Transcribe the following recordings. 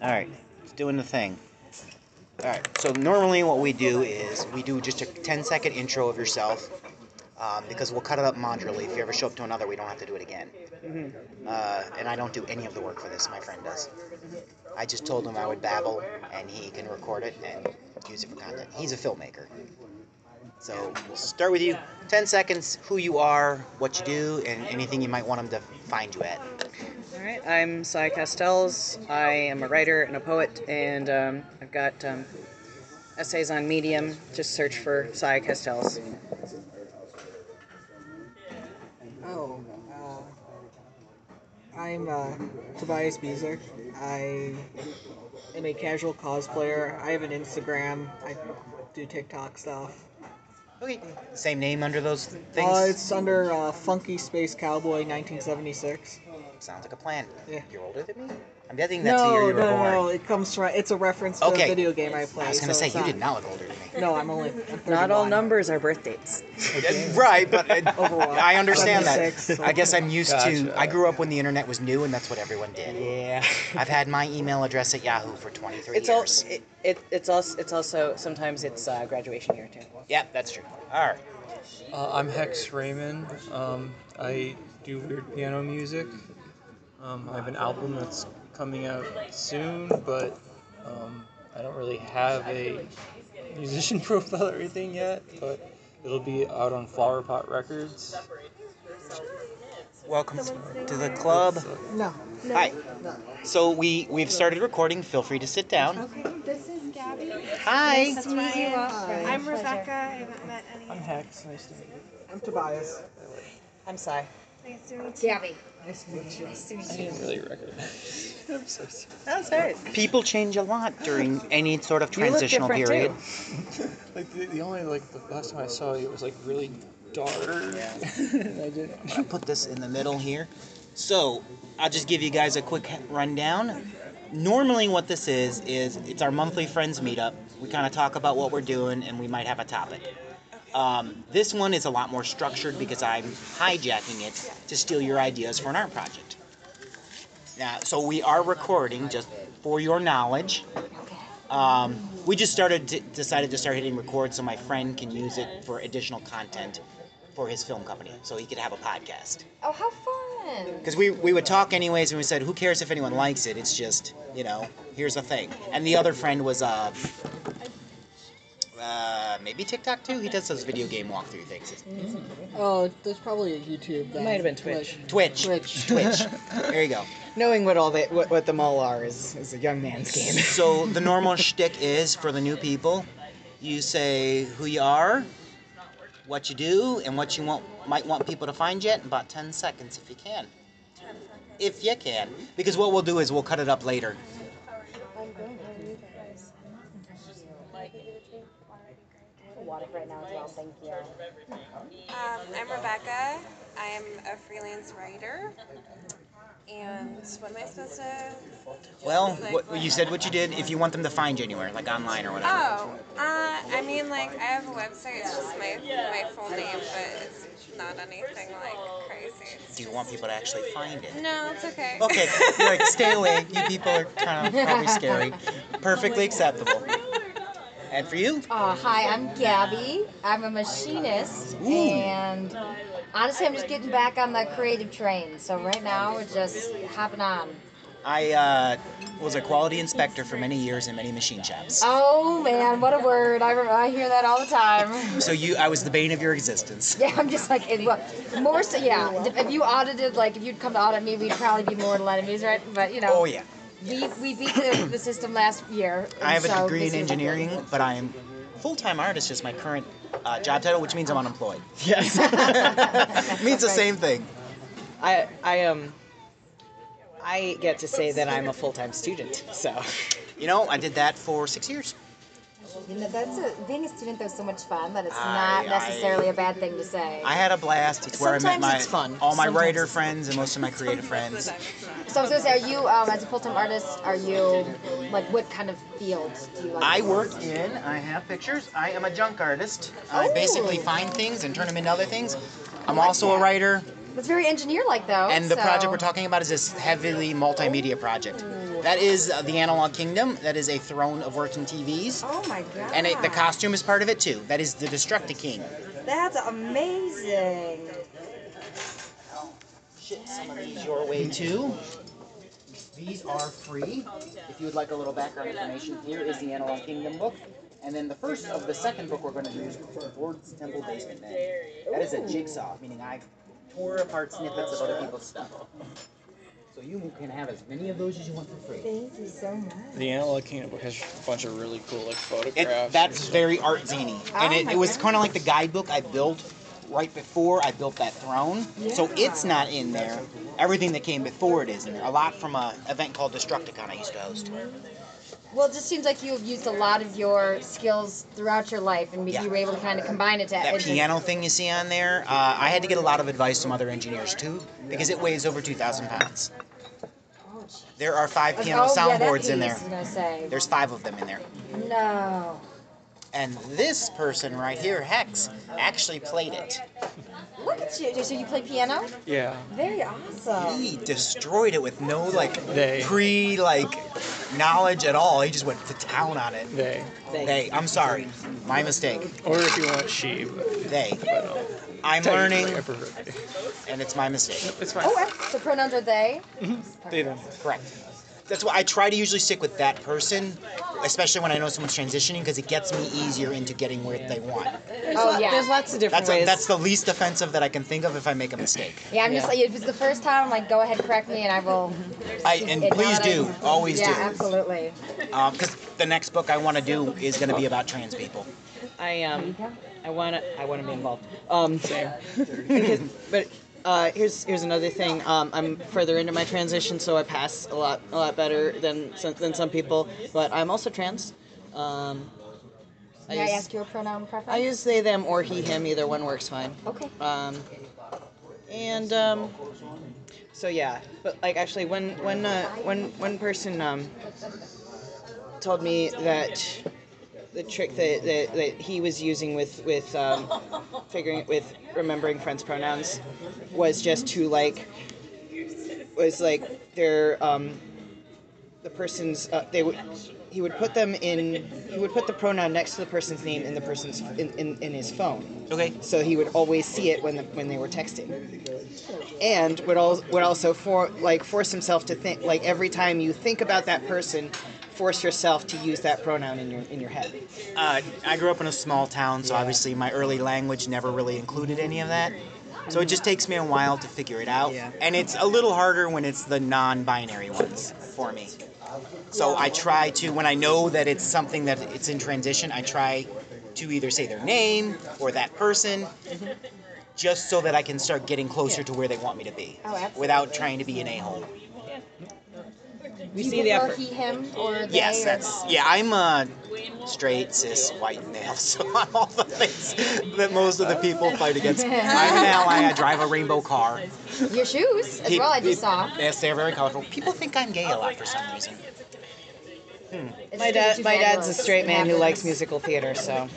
All right, it's doing the thing. All right, so normally what we do is we do just a 10 second intro of yourself um, because we'll cut it up modularly. If you ever show up to another, we don't have to do it again. Uh, and I don't do any of the work for this, my friend does. I just told him I would babble and he can record it and use it for content. He's a filmmaker. So we'll start with you. 10 seconds, who you are, what you do, and anything you might want him to find you at. All right, I'm Sy Castells. I am a writer and a poet, and um, I've got um, essays on Medium. Just search for Sy Castells. Oh, uh, I'm uh, Tobias Bezek. I am a casual cosplayer. I have an Instagram. I do TikTok stuff. Okay. Same name under those things? Uh, it's under uh, Funky Space Cowboy 1976. Sounds like a plan. Yeah. You're older than me? I'm betting that's the No, year no, you were no, born. no. It comes from. It's a reference to Okay. a video game I play. I was gonna so say, you not- did not look older than me. No, I'm only. I'm Not all numbers are birth dates. Uh, Right, but uh, I understand that. so- I guess I'm used to. I grew up when the internet was new, and that's what everyone did. Yeah. I've had my email address at Yahoo for 23 It's all. years. It, it, it's also. It's also. Sometimes it's uh, graduation year too. Yeah, that's true. All right. Uh, I'm Hex Reymann. Um, I do weird piano music. Um, I have an album that's coming out soon, but um, I don't really have a musician profile or anything yet. But it'll be out on Flower Pot Records. Welcome to the club. So, No. Hi. So we we've started recording. Feel free to sit down. Okay, this is Gabby. Hi. Nice to meet you. Hi. I'm Rebecca. I haven't met any. I'm Hex. Nice to meet you. I'm Tobias. I'm Sy. Nice to meet you. Gabby. Nice to meet you. Nice to meet I you. didn't really recognize. I'm so sorry. That's right. People change a lot during any sort of You look transitional period. too. like the, the only like the last time I saw you it was like really dark. and I didn't. I'm put this in the middle here. So I'll just give you guys a quick rundown. Normally, what this is is it's our monthly friends meetup. We kind of talk about what we're doing, and we might have a topic. Um, this one is a lot more structured because I'm hijacking it to steal your ideas for an art project. Now, so we are recording just for your knowledge. Um, we just started to, decided to start hitting record so my friend can use it for additional content for his film company, so he could have a podcast. Oh, how fun! Because we, we would talk anyways, and we said, who cares if anyone likes it? It's just, you know, here's the thing. And the other friend was, uh, uh, maybe TikTok too? He does those video game walkthrough things. Oh, there's probably a YouTube. That, might have been Twitch. Twitch. Twitch. Twitch. There you go. Knowing what all they, what, what them all are is, is a young man's game. So the normal shtick is for the new people, you say who you are, what you do, and what you want might want people to find you in about 10 seconds if you can. If you can. Because what we'll do is we'll cut it up later. Water right now as well, thank you. Um, I'm Rebecca. I am a freelance writer. And what am I supposed to? Well, what, you said what you did if you want them to find you anywhere, like online or whatever. Oh, uh, I mean, like I have a website. It's just my my full name, but it's not anything like crazy. It's Do you want people to actually find it? No, it's okay. Okay, you're like, stay away. You people are kind of probably scary. Perfectly acceptable. And for you? Uh, hi, I'm Gabby. I'm a machinist, and honestly, I'm just getting back on the creative train. So right now, we're just hopping on. I uh, was a quality inspector for many years in many machine shops. Oh man, what a word! I, I hear that all the time. So you, I was the bane of your existence. Yeah, I'm just like, it, well, more so, yeah. If you audited, like, if you'd come to audit me, we'd probably be mortal enemies, right? But you know, Oh yeah. We we beat the, the system last year. I have a so degree this in year's engineering, but I am full-time artist is my current uh, job title, which means I'm unemployed. yes. means the same thing. I I um I get to say that I'm a full time student, so You know, I did that for six years. You know, that's a, being a student though is so much fun that it's I- not necessarily a bad thing to say. I had a blast. It's where I met my it's fun. all my Sometimes writer friends and most of my creative friends. So I was gonna say, are you um, as a full-time artist? Are you like what kind of field do you like? I to work in. I have pictures. I am a junk artist. I basically Oh. find things and turn them into other things. I'm also a writer. It's very engineer-like though. And the so- project we're talking about is this heavily multimedia project. That is uh, the Analog Kingdom. That is a throne of working TVs. Oh my god. And it, the costume is part of it too. That is the Destructi King. That's amazing. Ship some of these your way too. These are free. If you would like a little background information, here is the Analog Kingdom book. And then the first of the second book we're going to do is Lord's Temple Basement Man. That is a jigsaw, meaning I tore apart snippets of other people's stuff. So you can have as many of those as you want for free. Thank you so much. The Analog Kingdom book has a bunch of really cool like It, photographs. that's very art zany, oh and Oh it, it was kind of like the guidebook I built right before I built that throne. So it's not in there. Everything that came before it is in there. A lot from a event called Destructicon I used to host. Well, it just seems like you've used a lot of your skills throughout your life, and Yeah. you were able to kind of combine it to That piano thing you see on there, uh, I had to get a lot of advice from other engineers too, because it weighs over 2,000 pounds. Oh. There are five piano oh, yeah, soundboards in there. I was gonna say. There's five of them in there. No. And this person right here, Hex, actually played it. Look at you. So you play piano? yeah. Very awesome. He destroyed it with no like They. pre like knowledge at all. He just went to town on it. They. They, I'm sorry, my mistake. Or if you want she, They, I'm technically, learning, I prefer they. and it's my mistake. It's fine. Oh, the pronouns are they. Mm-hmm. They don't. Correct. That's why I try to usually stick with that person, especially when I know someone's transitioning, because it gets me easier into getting where they want. Oh yeah. There's lots of different That's a, ways. that's the least offensive that I can think of if I make a mistake. Yeah, I'm just like if it's the first time, I'm like, go ahead, correct me, and I will. I and please that I- do, always yeah, do, absolutely. because the next book I want to do is going to be about trans people. I um, I wanna, I wanna be involved. Um, because, but uh, here's here's another thing. Um, I'm further into my transition, so I pass a lot a lot better than some, than some people. But I'm also trans. Um, I May I use, ask your pronoun preference? I use they them or he him. Either one works fine. Okay. Um, and um, so yeah, but like actually, when when uh, when one person um, told me that the trick that, that, that he was using with with um, figuring with remembering friends pronouns was just to like was like their um, the person's uh, they would he would put them in he would put the pronoun next to the person's name in the person's in, in, in his phone Okay. so he would always see it when the, when they were texting and would al- would also for like force himself to think like every time you think about that person force yourself to use that pronoun in your in your head Uh, I grew up in a small town, so obviously my early language never really included any of that. So it just takes me a while to figure it out. Yeah. And it's a little harder when it's the non binary ones for me. So I try to, when I know that it's something that it's in transition, I try to either say their name or that person, just so that I can start getting closer to where they want me to be. Oh. Without trying to be an a hole. We you see the prefer effort he, him, or they? Yes, or- that's yeah. I'm a straight cis white male, so I'm all the things that most of the people fight against. I'm an ally. I drive a rainbow car. Your shoes as well. I just saw. Yes, they're very colorful. People think I'm gay a lot for some reason. It's my dad my dad's a straight man who likes musical theater so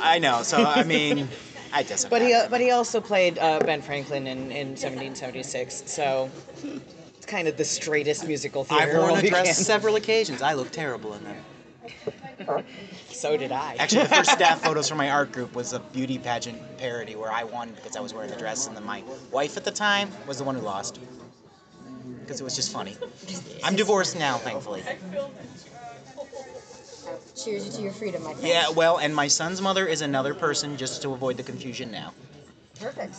I know. So I mean, I doesn't. but he but he also played uh, Ben Franklin in, in 1776 so it's kind of the straightest musical theater I've worn role a dress can. several occasions. I look terrible in them. so did I Actually, the first staff photos for my art group was a beauty pageant parody where I won because I was wearing the dress, and then my wife at the time was the one who lost because it was just funny. I'm divorced now, thankfully. Cheers you to your freedom, my friend. Yeah, well, and my son's mother is another person just to avoid the confusion now. Perfect.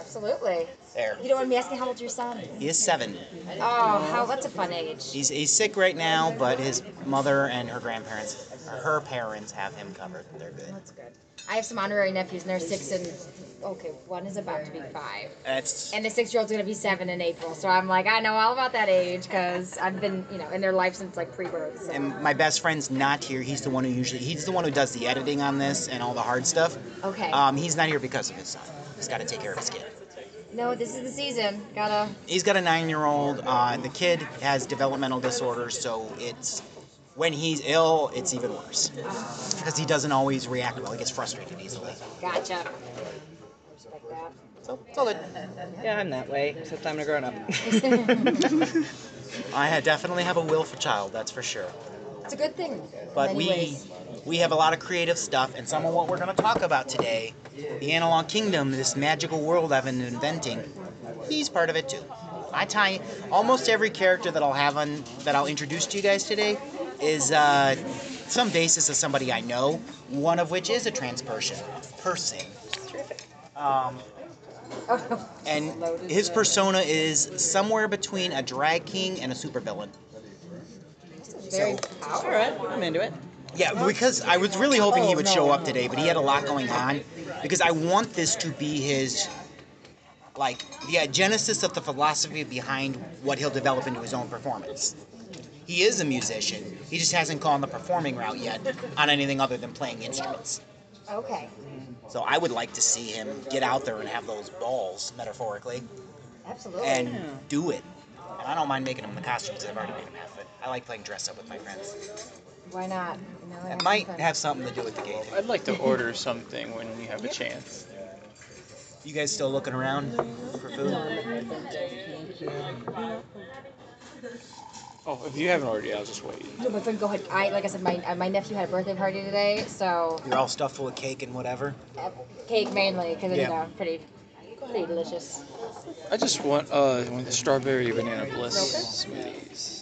Absolutely. There. You don't want me asking how old's your son? He is seven. Oh, how that's a fun age. He's, he's sick right now, but his mother and her grandparents, or her parents, have him covered. They're good. That's good. I have some honorary nephews, and they're six and okay, one is about to be five, That's and the six-year-old's gonna be seven in April. So I'm like, I know all about that age because I've been, you know, in their life since like pre-birth. So. and my best friend's not here. He's the one who usually he's the one who does the editing on this and all the hard stuff. Okay. Um, he's not here because of his son. He's got to take care of his kid. No, this is the season. Gotta. He's got a nine-year-old. Uh, the kid has developmental disorders, so it's when he's ill, it's even worse because he doesn't always react well. He gets frustrated easily. Gotcha. Respect that. So it's all good. Yeah, I'm that way, except I'm a grown up. I ha- definitely have a will for child, that's for sure. It's a good thing. But we ways. We have a lot of creative stuff, and some of what we're going to talk about today, the Analog Kingdom, this magical world I've been inventing, he's part of it too. I tie almost every character that I'll have on that I'll introduce to you guys today is uh, some basis of somebody I know. One of which is a trans person. Person. Um, and his persona is somewhere between a drag king and a supervillain. Very All right, I'm into it. Yeah, because I was really hoping he would show up today, but he had a lot going on. Because I want this to be his, like, the uh, genesis of the philosophy behind what he'll develop into his own performance. He is a musician. He just hasn't gone the performing route yet on anything other than playing instruments. okay. So I would like to see him get out there and have those balls, metaphorically, Absolutely. and do it. And I don't mind making him the costumes. I've already made him have it. I like playing dress up with my friends. Why not? You It might fun. have something to do with the game. I'd like to order something when you have a chance. You guys still looking around for food? Oh, if you haven't already, I'll just wait. No, my friend, go ahead. I like I said, my uh, my nephew had a birthday party today, so You're all stuffed full of cake and whatever. uh, cake mainly because Yeah. you know pretty pretty delicious. I just want uh one of the strawberry banana bliss smoothies.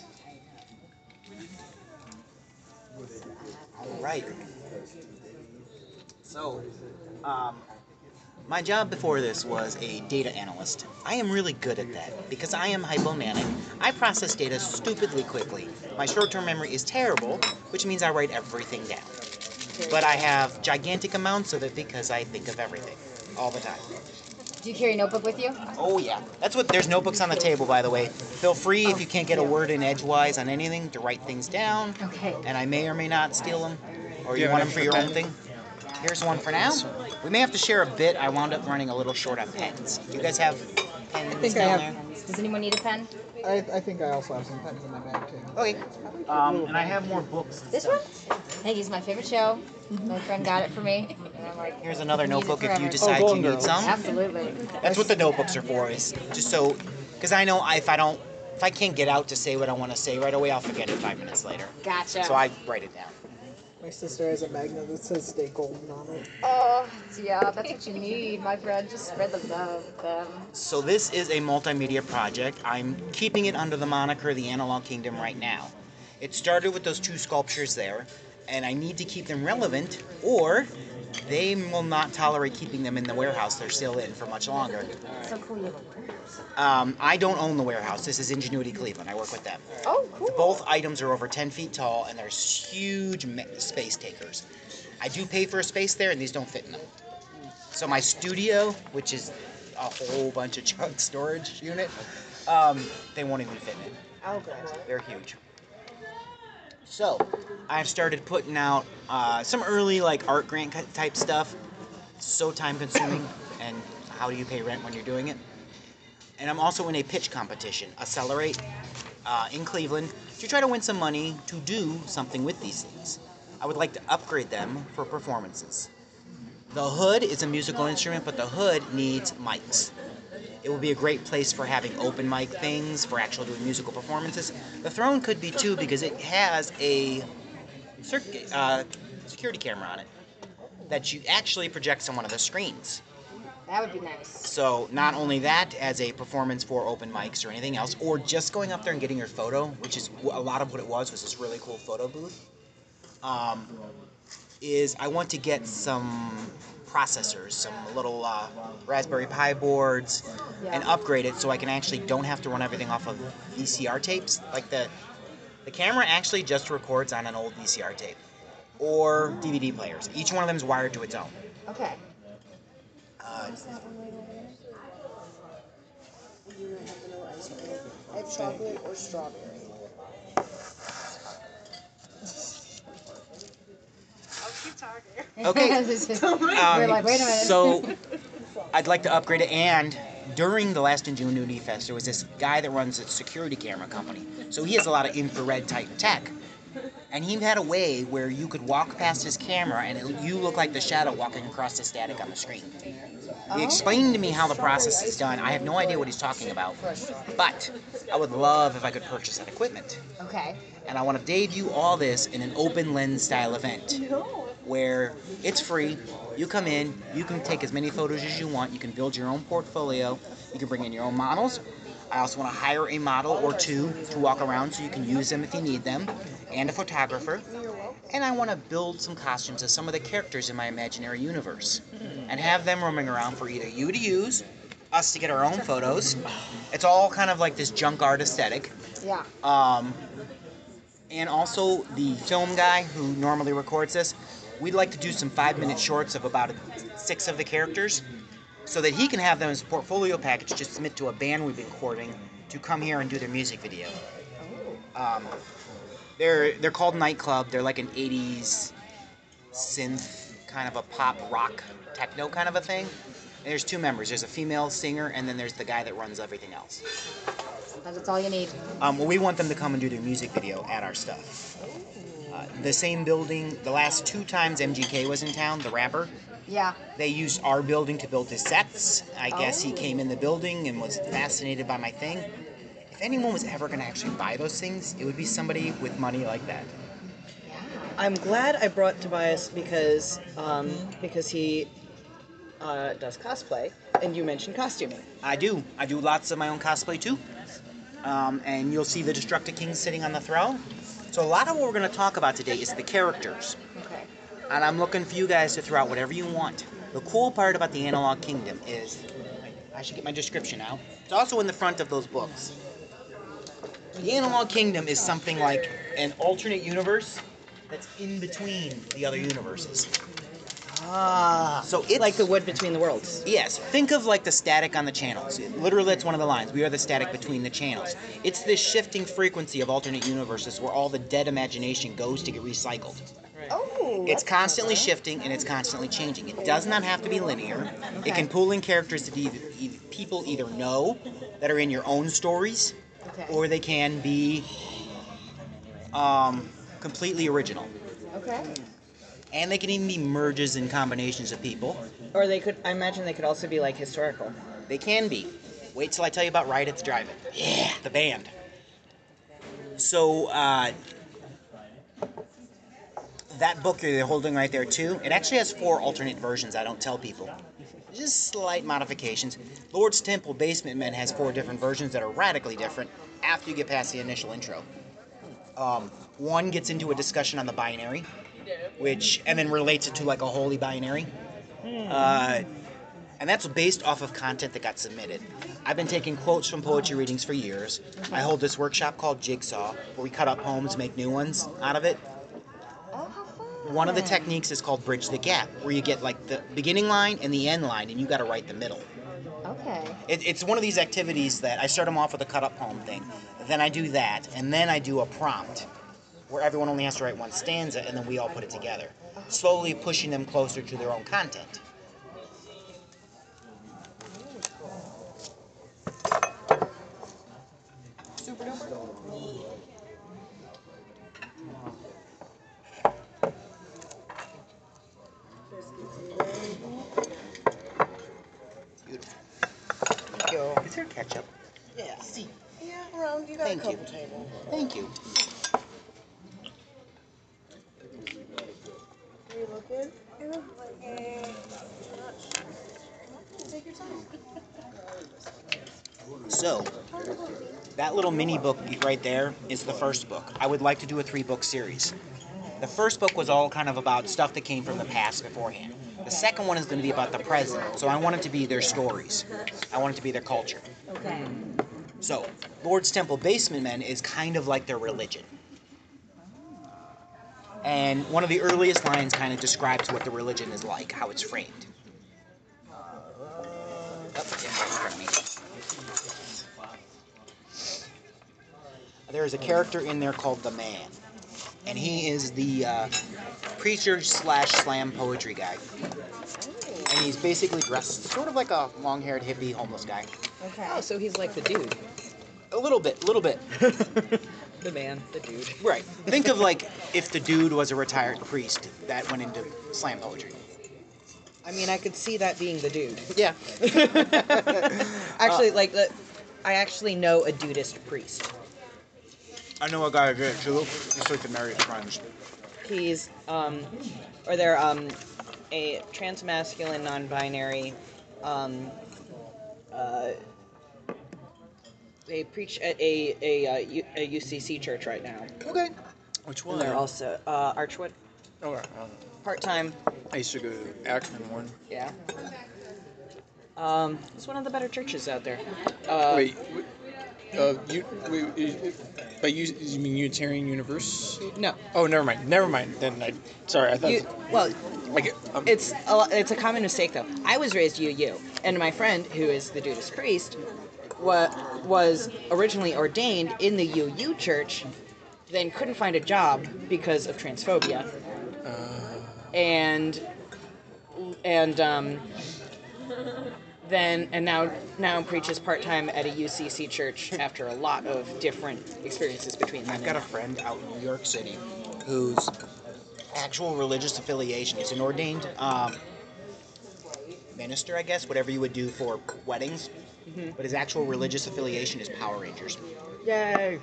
Right. So, um, my job before this was a data analyst. I am really good at that because I am hypomanic. I process data stupidly quickly. My short-term memory is terrible, which means I write everything down. But I have gigantic amounts of it because I think of everything all the time. Do you carry a notebook with you? Oh yeah, that's what. There's notebooks on the table, by the way. Feel free if you can't get a oh. word in edgewise on anything to write things down. Okay. And I may or may not steal them, or Do you you want them for your extra own thing. Here's one for now. We may have to share a bit. I wound up running a little short on pens. Do you guys have pens think I have- there? Does anyone need a pen? I, I think I also have some pens in my bag too. Okay. Um, and I have more books. and This one? stuff. one? Peggy's my favorite show. My friend got it for me. And I'm like, Here's another I it notebook if you forever. decide you Golden need Girls. some. Absolutely. That's what the notebooks are for. Is just so, because I know if I don't, if I can't get out to say what I want to say right away, I'll forget it five minutes later. Gotcha. So I write it down. My sister has a magnet that says "Stay Golden" on it. Oh, yeah, that's what you need, my friend. Just spread the love, them. So this is a multimedia project. I'm keeping it under the moniker The Analog Kingdom right now. It started with those two sculptures there, and I need to keep them relevant, or they will not tolerate keeping them in the warehouse they're still in for much longer. So cool you have a warehouse. Um, I don't own the warehouse. This is Ingenuity Cleveland. I work with them. Oh, cool. Both items are over 10 feet tall, and they're huge space takers. I do pay for a space there, and these don't fit in them. So my studio, which is a whole bunch of junk storage unit, um, they won't even fit in. Oh, good. They're huge. So, I've started putting out uh, some early like art grant type stuff. So time consuming, and how do you pay rent when you're doing it? And I'm also in a pitch competition, Accelerate, uh, in Cleveland, to try to win some money to do something with these things. I would like to upgrade them for performances. The hood is a musical instrument, but the hood needs mics. It would be a great place for having open mic things, for actually doing musical performances. The throne could be too because it has a uh, security camera on it that you actually projects on one of the screens. That would be nice. So not only that as a performance for open mics or anything else, or just going up there and getting your photo, which is a lot of what it was, was this really cool photo booth. Um, is I want to get some processors, some little uh, Raspberry Pi boards, and upgrade it so I can actually don't have to run everything off of VCR tapes. Like the the camera actually just records on an old VCR tape or DVD players. Each one of them is wired to its own. Okay. Uh, I have chocolate or strawberry. Okay. We're Um, like, wait a minute. So, I'd like to upgrade it. And during the last Ingenuity Fest, there was this guy that runs a security camera company. So he has a lot of infrared type tech. and he had a way where you could walk past his camera and it, you look like the shadow walking across the static on the screen. He explained to me how the process is done. I have no idea what he's talking about, but I would love if I could purchase that equipment. Okay. And I want to debut all this in an open lens style event where it's free. You come in, you can take as many photos as you want, you can build your own portfolio, you can bring in your own models. I also want to hire a model or two to walk around so you can use them if you need them, and a photographer. And I want to build some costumes of some of the characters in my imaginary universe and have them roaming around for either you to use, us to get our own photos. It's all kind of like this junk art aesthetic. Yeah. Um, and also the film guy who normally records this, we'd like to do some five minute shorts of about six of the characters so that he can have them as a portfolio package to submit to a band we've been courting to come here and do their music video. Um, they're they're called Nightclub. They're like an 80s synth kind of a pop rock techno kind of a thing. And there's two members. There's a female singer and then there's the guy that runs everything else. Sometimes that's all you need. Um, well, we want them to come and do their music video at our stuff. Uh, the same building, the last two times MGK was in town, the rapper, Yeah. they used our building to build his sets. I guess he Oh. came in the building and was fascinated by my thing. If anyone was ever going to actually buy those things, it would be somebody with money like that. I'm glad I brought Tobias because um, because he uh, does cosplay, and you mentioned costuming. I do. I do lots of my own cosplay too. Um, and you'll see the Destructor King sitting on the throne. So a lot of what we're going to talk about today is the characters. Okay. and I'm looking for you guys to throw out whatever you want. The cool part about the Analog Kingdom is I should get my description out. It's also in the front of those books. The Analog Kingdom is something like an alternate universe that's in between the other universes. Ah, So it's like the wood between the worlds. Yes, think of like the static on the channels. Literally, that's one of the lines. We are the static between the channels. It's this shifting frequency of alternate universes where all the dead imagination goes to get recycled. Oh. It's that's constantly interesting. shifting and it's constantly changing. It does not have to be linear. It can pull in characters that either, either people either know that are in your own stories, Okay. or they can be um, completely original. Okay. And they can even be merges and combinations of people. Or they could, I imagine they could also be like historical. They can be. Wait till I tell you about Riot at the Drive-In. Yeah, the band. So, uh, that book you're holding right there too, it actually has four alternate versions I don't tell people. Just slight modifications. Lord's Temple Basement Men has four different versions that are radically different after you get past the initial intro. Um, one gets into a discussion on the binary, which, and then relates it to like a holy binary. Uh, and that's based off of content that got submitted. I've been taking quotes from poetry readings for years. I hold this workshop called Jigsaw, where we cut up poems, make new ones out of it. One of the techniques is called Bridge the Gap, where you get like the beginning line and the end line, and you got to write the middle. Okay. It, it's one of these activities that I start them off with a cut up poem thing, then I do that, and then I do a prompt, where everyone only has to write one stanza, and then we all put it together, slowly pushing them closer to their own content. Super duper. Beautiful. Thank you. Is there ketchup? Yeah. See. Yeah, around. You got Thank a you. couple tables. Thank you. Look good. I look like. Take your time. So, that little mini book right there is the first book. I would like to do a three book series. The first book was all kind of about stuff that came from the past beforehand. The second one is going to be about the present, so I want it to be their stories. I want it to be their culture. Okay. So, Lord's Temple Basement Men is kind of like their religion. And one of the earliest lines kind of describes what the religion is like, how it's framed. Oh, yeah, that's in front of me. There is a character in there called the Man, and he is the uh, preacher slash slam poetry guy. And he's basically dressed sort of like a long-haired hippie homeless guy. Okay. Oh, so he's like the dude. A little bit, a little bit. The man, the dude. Right. Think of like if the dude was a retired priest that went into slam poetry. I mean, I could see that being the dude. Yeah. Actually, like, the, I actually know a Dudeist priest. I know a guy who did too. He's like to marry his friends. He's, um, or they're, um, a transmasculine, non-binary, um, uh, they preach at a a, uh, U, a UCC church right now. Okay. Which And they're also uh, Archwood, Okay. um, part time. I used to go to the Acton one. Yeah. Um, it's one of the better churches out there. Uh, Wait, w- uh, you, wait, you- by you, you mean Unitarian Universe? no, Oh, never mind. Never mind. Then I, sorry, I thought. you, well, like, um, It's a, lo- it's a common mistake though. I was raised UU, and my friend, who is the Dudeist priest, wa- was originally ordained in the UU church, then couldn't find a job because of transphobia, and and um, then and now now preaches part time at a UCC church after a lot of different experiences between them. I've got a friend out in New York City whose actual religious affiliation is an ordained um, minister, I guess, whatever you would do for weddings. But his actual religious affiliation is Power Rangers. Yay!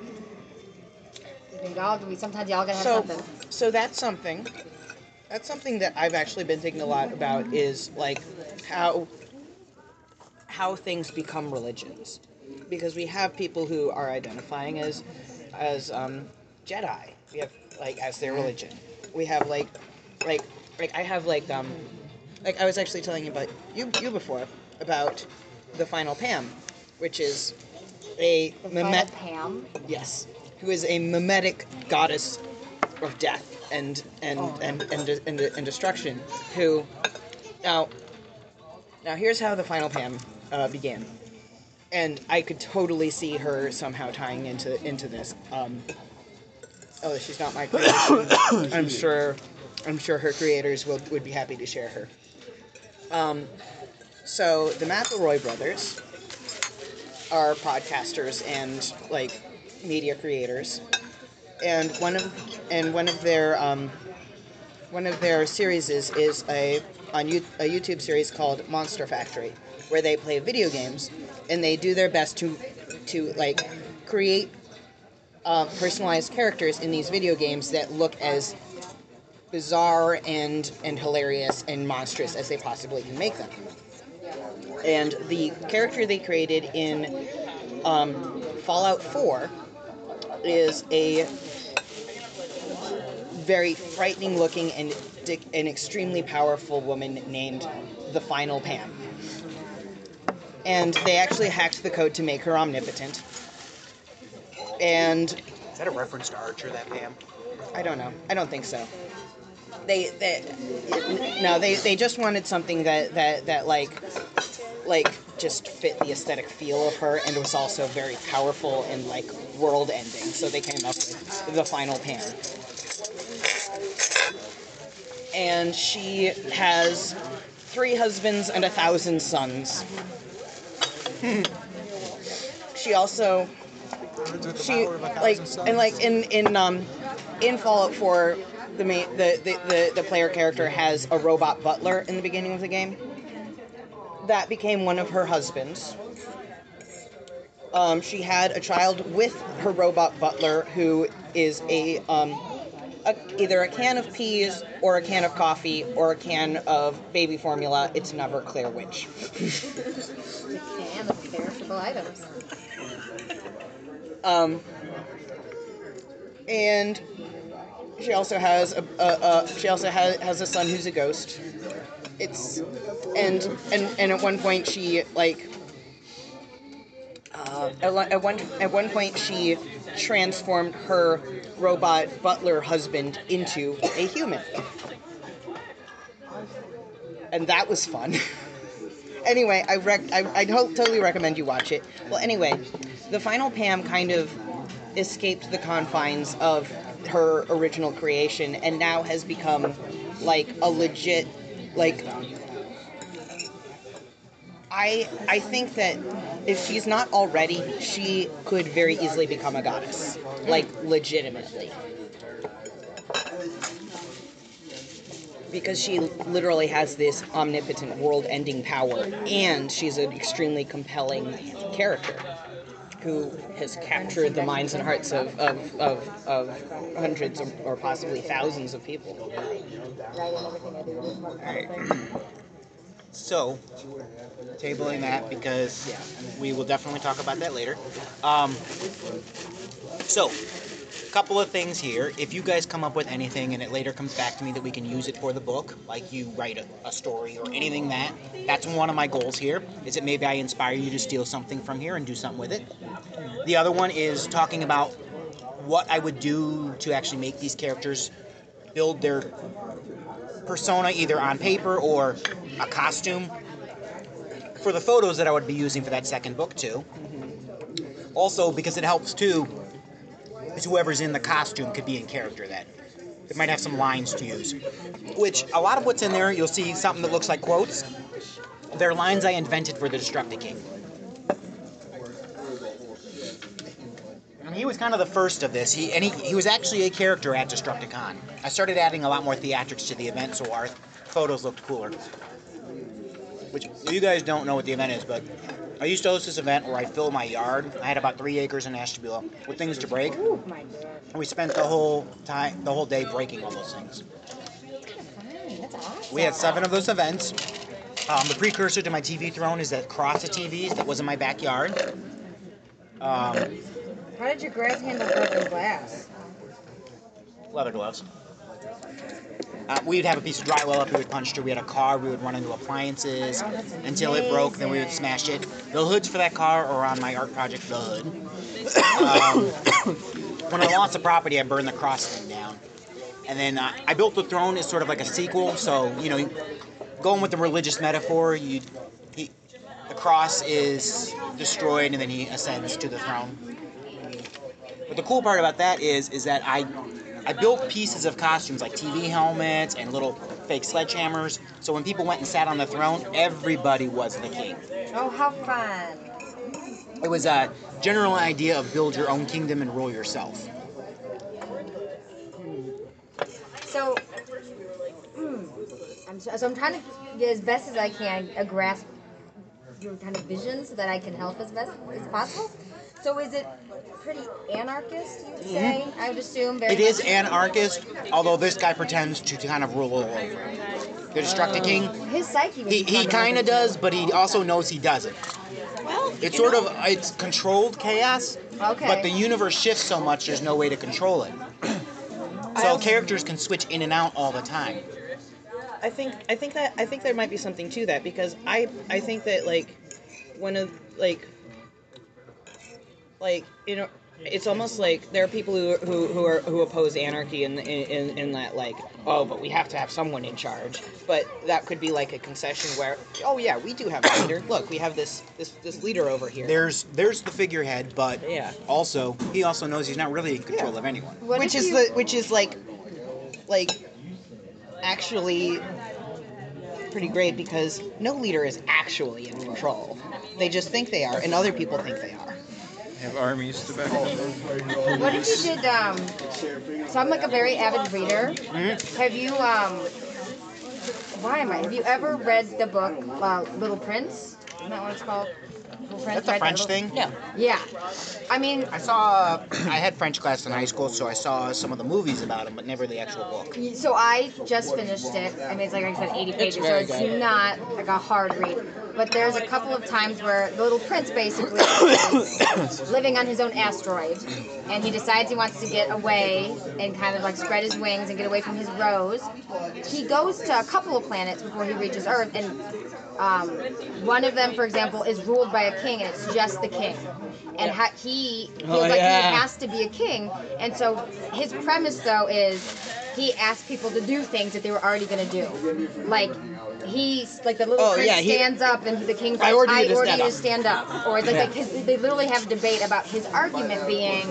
We all, we sometimes y'all gotta have so something. so that's something that's something that i've actually been thinking a lot about is like how how things become religions because we have people who are identifying as as um, jedi we have like as their religion we have like like like i have like um like i was actually telling you about you you before about the final pam which is a The mimet- Pam. Yes, who is a mimetic goddess of death and and and and, and, and destruction. Who now now here's how the final Pam uh, began, and I could totally see her somehow tying into into this. Um, oh, she's not my creation. I'm sure I'm sure her creators will would be happy to share her. Um, so the McElroy brothers are podcasters and like media creators, and one of and one of their um, one of their series is, is a on you, a YouTube series called Monster Factory, where they play video games and they do their best to to like create uh, personalized characters in these video games that look as bizarre and and hilarious and monstrous as they possibly can make them. And the character they created in um, Fallout 4 is a very frightening looking and an extremely powerful woman named the Final Pam. And they actually hacked the code to make her omnipotent. And Is that a reference to Archer, that Pam? I don't know. I don't think so. They, they, no, they, they just wanted something that, that, that like, like just fit the aesthetic feel of her and was also very powerful and like world ending. So they came up with the final Pam. And she has three husbands and a thousand sons. she also she like and like in in um in Fallout 4 the main the, the, the, the player character has a robot butler in the beginning of the game. That became one of her husbands. Um, she had a child with her robot butler who is a, um, a either a can of peas or a can of coffee or a can of baby formula. It's never clear which. Can of perishable items. Um, and she also has a, a, a she also has, has a son who's a ghost. It's and and and at one point she like uh, at, one- at one point she transformed her robot butler husband into a human, and that was fun. anyway, I rec- I, I totally recommend you watch it. Well, anyway, the final Pam kind of escaped the confines of her original creation and now has become like a legit like I I think that if she's not already, she could very easily become a goddess, like legitimately. Because she literally has this omnipotent world-ending power, and she's an extremely compelling character who has captured the minds and hearts of, of, of, of hundreds or, or possibly thousands of people. So, tabling that because we will definitely talk about that later. Um, so, couple of things here. If you guys come up with anything and it later comes back to me that we can use it for the book, like you write a, a story or anything that, that's one of my goals here. Is that maybe I inspire you to steal something from here and do something with it. The other one is talking about what I would do to actually make these characters build their persona either on paper or a costume for the photos that I would be using for that second book too. Also, because it helps too, whoever's in the costume could be in character then. It might have some lines to use. Which a lot of what's in there, you'll see something that looks like quotes. They're lines I invented for the Destructive King. And he was kind of the first of this. He and he, he was actually a character at Destructicon. I started adding a lot more theatrics to the event, so our photos looked cooler. Which you guys don't know what the event is, but I used to host this event where I filled my yard. I had about three acres in Ashtabula with things to break. Oh my god. And we spent the whole time, the whole day breaking all those things. Fine. That's awesome. We had seven of those events. Um, the precursor to my TV throne is that cross of TVs that was in my backyard. Um, How did your grass handle broken glass? leather gloves. Uh, we'd have a piece of drywall up we would punch through. We had a car. We would run into appliances until it broke. Then we would smash it. The hoods for that car are on my art project, The Hood. Um, when I lost the property, I burned the cross thing down. And then uh, I built the throne as sort of like a sequel. So you know, going with the religious metaphor, you he, the cross is destroyed and then he ascends to the throne. But the cool part about that is is that I I built pieces of costumes like TV helmets and little fake sledgehammers. So when people went and sat on the throne, everybody was the king. Oh, how fun. It was a general idea of build your own kingdom and rule yourself. So, mm, I'm, so, so I'm trying to get as best as I can a grasp your kind of vision so that I can help as best as possible. So is it pretty anarchist, you'd mm-hmm. say? I would assume. Very It is much- anarchist, although this guy pretends to, to kind of rule over. The Destructive oh. King, His psyche. he, he kind of does, but he also knows he doesn't. Well, It's sort know, of it's controlled chaos, Okay. but the universe shifts so much there's no way to control it. So also- characters can switch in and out all the time. I think I think that I think there might be something to that because I I think that like one of like like you know it's almost like there are people who who, who are who oppose anarchy in, in in that like oh but we have to have someone in charge but that could be like a concession where oh yeah we do have a leader look we have this this this leader over here There's there's the figurehead, but Yeah. also he also knows he's not really in control Yeah. of anyone. What which is you- the which is like like actually pretty great because no leader is actually in control they just think they are and other people think they are Have armies to back them. What if you did? Um, so I'm like a very avid reader. Mhm. Have you? Um, why am I? Have you ever read the book uh, Little Prince? Isn't that what it's called? Little That's a? French thing. yeah Yeah. I mean, I saw I had French class in high school, so I saw some of the movies about him, but never the actual book. so I just finished it. I mean, it's like I said, 80 pages, so it's good. not like a hard read. But there's a couple of times where the Little Prince basically is living on his own asteroid, and he decides he wants to get away and kind of like spread his wings and get away from his rose. He goes to a couple of planets before he reaches Earth, and um, one of them, for example, is ruled by a king, and it's just the king. And ha- he feels Oh, like yeah. he has to be a king, and so his premise though is he asks people to do things that they were already going to do, like he's like the little Oh, prince yeah, he- stands up and the king's I like, order I you to order stand you up." to stand up. Or it's like, Yeah. they, literally have a debate about his argument being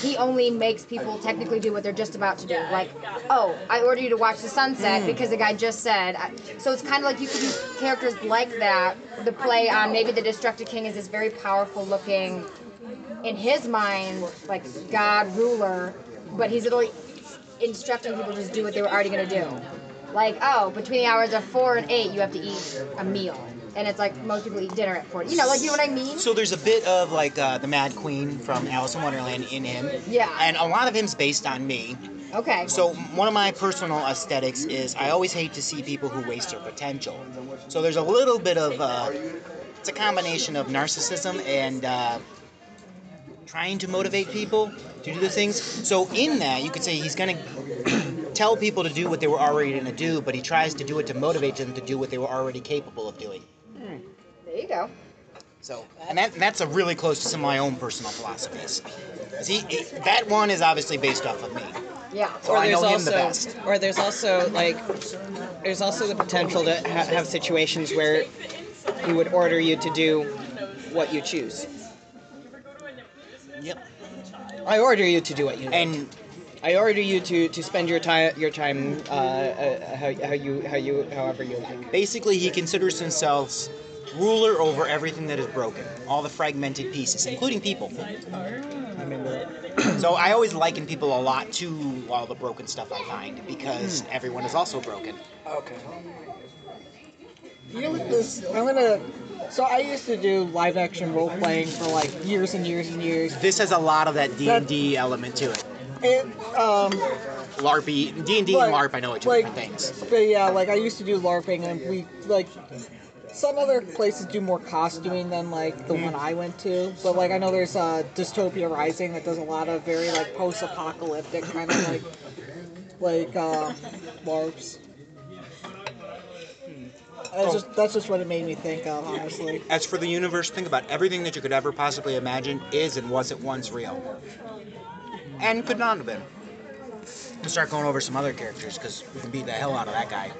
he only makes people technically do what they're just about to do. Like, oh, I order you to watch the sunset Hmm. because the guy just said. I, so it's kind of like you could use characters like that. The play on maybe the Destructive King is this very powerful looking, in his mind, like God ruler, but he's literally instructing people to just do what they were already gonna do. Like, oh, between the hours of four and eight, you have to eat a meal, and it's like most people eat dinner at four. You know, like you know what I mean? So there's a bit of like uh, the Mad Queen from Alice in Wonderland in him. Yeah. And a lot of him's based on me. Okay. So one of my personal aesthetics is I always hate to see people who waste their potential. So there's a little bit of uh, it's a combination of narcissism and uh, trying to motivate people to do the things. So in that, you could say he's gonna tell people to do what they were already gonna do, but he tries to do it to motivate them to do what they were already capable of doing. there you go. So, and that, that's a really close to some of my own personal philosophies. See, he- that one is obviously based off of me. Yeah. So I know him also, the best. or there's also like, there's also the potential to ha- have situations where he would order you to do what you choose. Yep. I order you to do what you. And I order you to, to spend your time your time uh, uh, how, how you how you however you like. basically, he considers himself ruler over everything that is broken, all the fragmented pieces, including people. I'm into it. So I always liken people a lot to all the broken stuff I find because everyone is also broken. Okay. You look this. I'm gonna. So I used to do live action role playing for like years and years and years. This has a lot of that D and D element to it. It um. LARPy, D and D and LARP, I know are two like- different things. But yeah, like I used to do LARPing, and we like some other places do more costuming than like the one I went to. But like I know there's uh, Dystopia Rising that does a lot of very like post-apocalyptic kind of like like uh, LARPs. That's just that's just what it made me think of, honestly. As for the universe, think about everything that you could ever possibly imagine is and was at once real. And could not have been. We'll start going over some other characters because we can beat the hell out of that guy.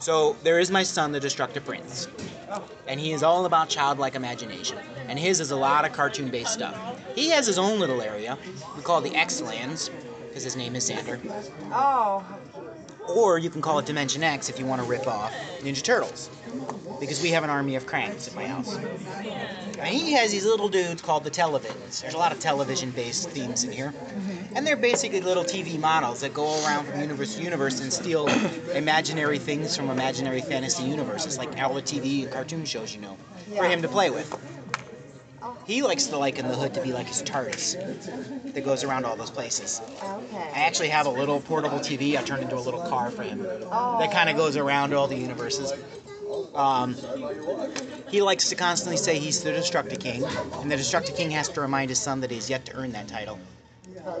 So there is my son, the Destructive Prince. And he is all about childlike imagination. And his is a lot of cartoon based stuff. He has his own little area. We call it the X Lands, because his name is Xander. Oh, Or you can call it Dimension X if you want to rip off Ninja Turtles. Because we have an army of cranks at my house. And he has these little dudes called the Televisions. There's a lot of television based themes in here. Mm-hmm. And they're basically little TV models that go around from universe to universe and steal imaginary things from imaginary fantasy universes, like all the TV and cartoon shows you know, for him to play with. He likes to liken the hood to be like his TARDIS that goes around all those places. Okay. I actually have a little portable TV I turned into a little car for him Oh. that kind of goes around all the universes. Um, he likes to constantly say he's the Destructive King, and the Destructive King has to remind his son that he's yet to earn that title.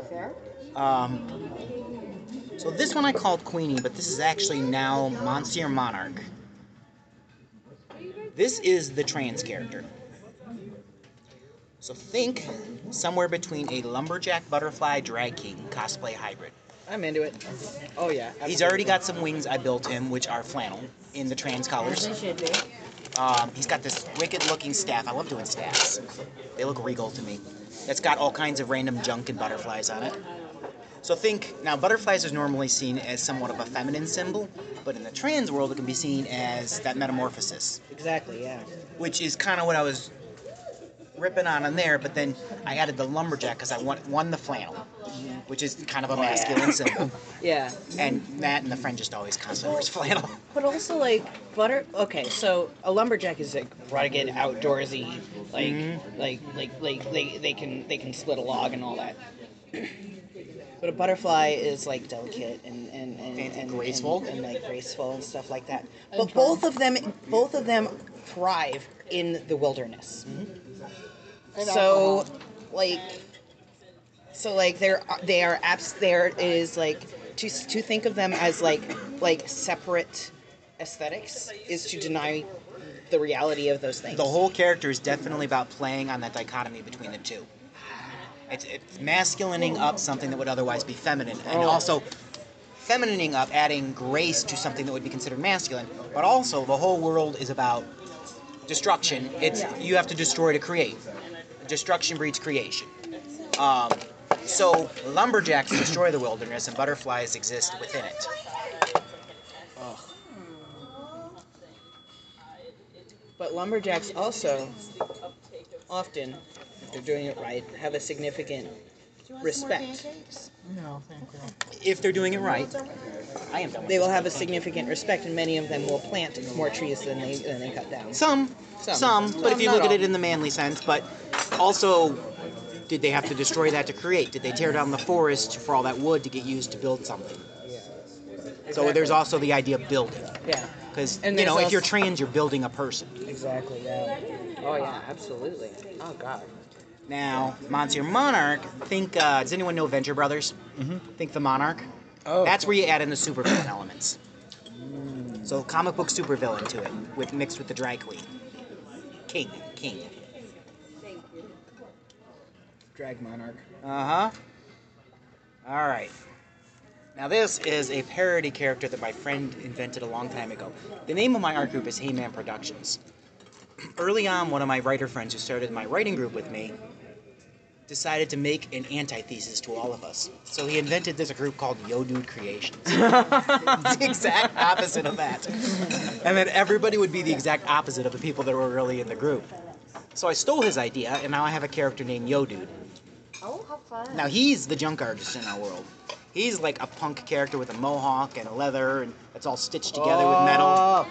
Fair. Um, so this one I called Queenie, but this is actually now Monsieur Monarch. This is the trans character. So think somewhere between a lumberjack butterfly drag king cosplay hybrid. I'm into it. Oh yeah. He's already got some wings I built him, which are flannel in the trans colors. As they should be. Um, he's got this wicked looking staff. I love doing staffs. They look regal to me. It's got all kinds of random junk and butterflies on it. So think now butterflies is normally seen as somewhat of a feminine symbol, but in the trans world it can be seen as that metamorphosis, Exactly. Yeah. which is kind of what I was ripping on in there. But then I added the lumberjack because I want won the flannel, which is kind of a masculine symbol. Yeah. And Matt and the friend just always constantly wears flannel. But also like butter. Okay, so a lumberjack is like rugged, outdoorsy, like mm-hmm. like like like they they can they can split a log and all that. But a butterfly is like delicate and and and, And and graceful. and, and, like graceful and stuff like that. But both of them both of them thrive in the wilderness. Mm-hmm. And So alcohol. like so like there they are apps there is like to to think of them as like like separate aesthetics is to deny the reality of those things. The whole character is definitely about playing on that dichotomy between the two. It's, it's masculining up something that would otherwise be feminine, and Oh. also feminining up, adding grace to something that would be considered masculine. But also, the whole world is about destruction. It's you have to destroy to create. Destruction breeds creation. Um, so lumberjacks destroy the wilderness, and butterflies exist within it. But lumberjacks also often, if they're doing it right, have a significant respect. No, thank you. If they're doing it right, I am done. They will have a significant respect, and many of them will plant more trees than they than they cut down. Some, Some. some, but if you not look at it in the manly sense, but also, did they have to destroy that to create? Did they tear down the forest for all that wood to get used to build something? So there's also the idea of building, Yeah, because you know there's if you're also- trans, you're building a person. exactly. Yeah. Oh yeah, absolutely. Oh god. Now, Monsieur Monarch, think. Uh, does anyone know Venture Brothers? Mm-hmm. Think the Monarch. Oh, That's where you add in the supervillain elements. So comic book supervillain to it, with mixed with the Dry queen. King, king. Drag monarch. Uh huh. All right. Now this is a parody character that my friend invented a long time ago. The name of my art group is Heyman Productions. Early on, one of my writer friends who started my writing group with me decided to make an antithesis to all of us. So he invented this group called Yo Dude Creations. the exact opposite of that. And then everybody would be the exact opposite of the people that were really in the group. So I stole his idea, and now I have a character named Yo Dude. Oh, how fun. Now he's the junk artist in our world. He's like a punk character with a mohawk and a leather, and it's all stitched together with metal.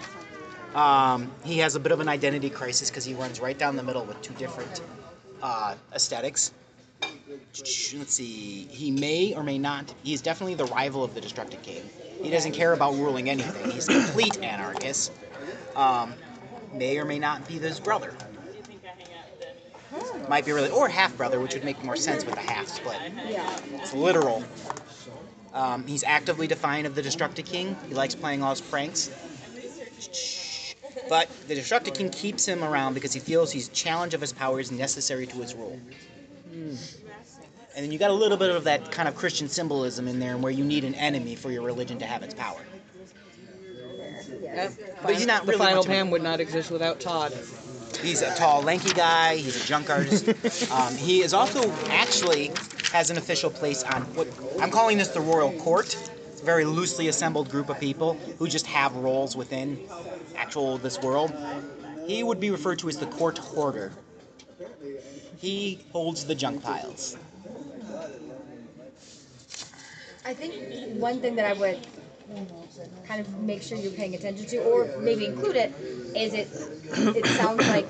Um, he has a bit of an identity crisis because he runs right down the middle with two different uh, aesthetics. Let's see. He may or may not. He's definitely the rival of the Destructive King. He doesn't care about ruling anything. He's a complete anarchist. Um, may or may not be his brother. Might be really, or half brother, which would make more sense with the half split. Yeah. It's literal. Um, he's actively defiant of the Destructive King. He likes playing all his pranks. But the Destructive King keeps him around because he feels his challenge of his power is necessary to his rule. And then you got a little bit of that kind of Christian symbolism in there where you need an enemy for your religion to have its power. Yep. But he's not the really final much of a- Pam would not exist without Todd. He's a tall, lanky guy. He's a junk artist. Um, he is also actually has an official place on what I'm calling this the royal court. It's a very loosely assembled group of people who just have roles within actual this world. He would be referred to as the court hoarder. He holds the junk piles. I think one thing that I would kind of make sure you're paying attention to, or maybe include it, is it. It sounds like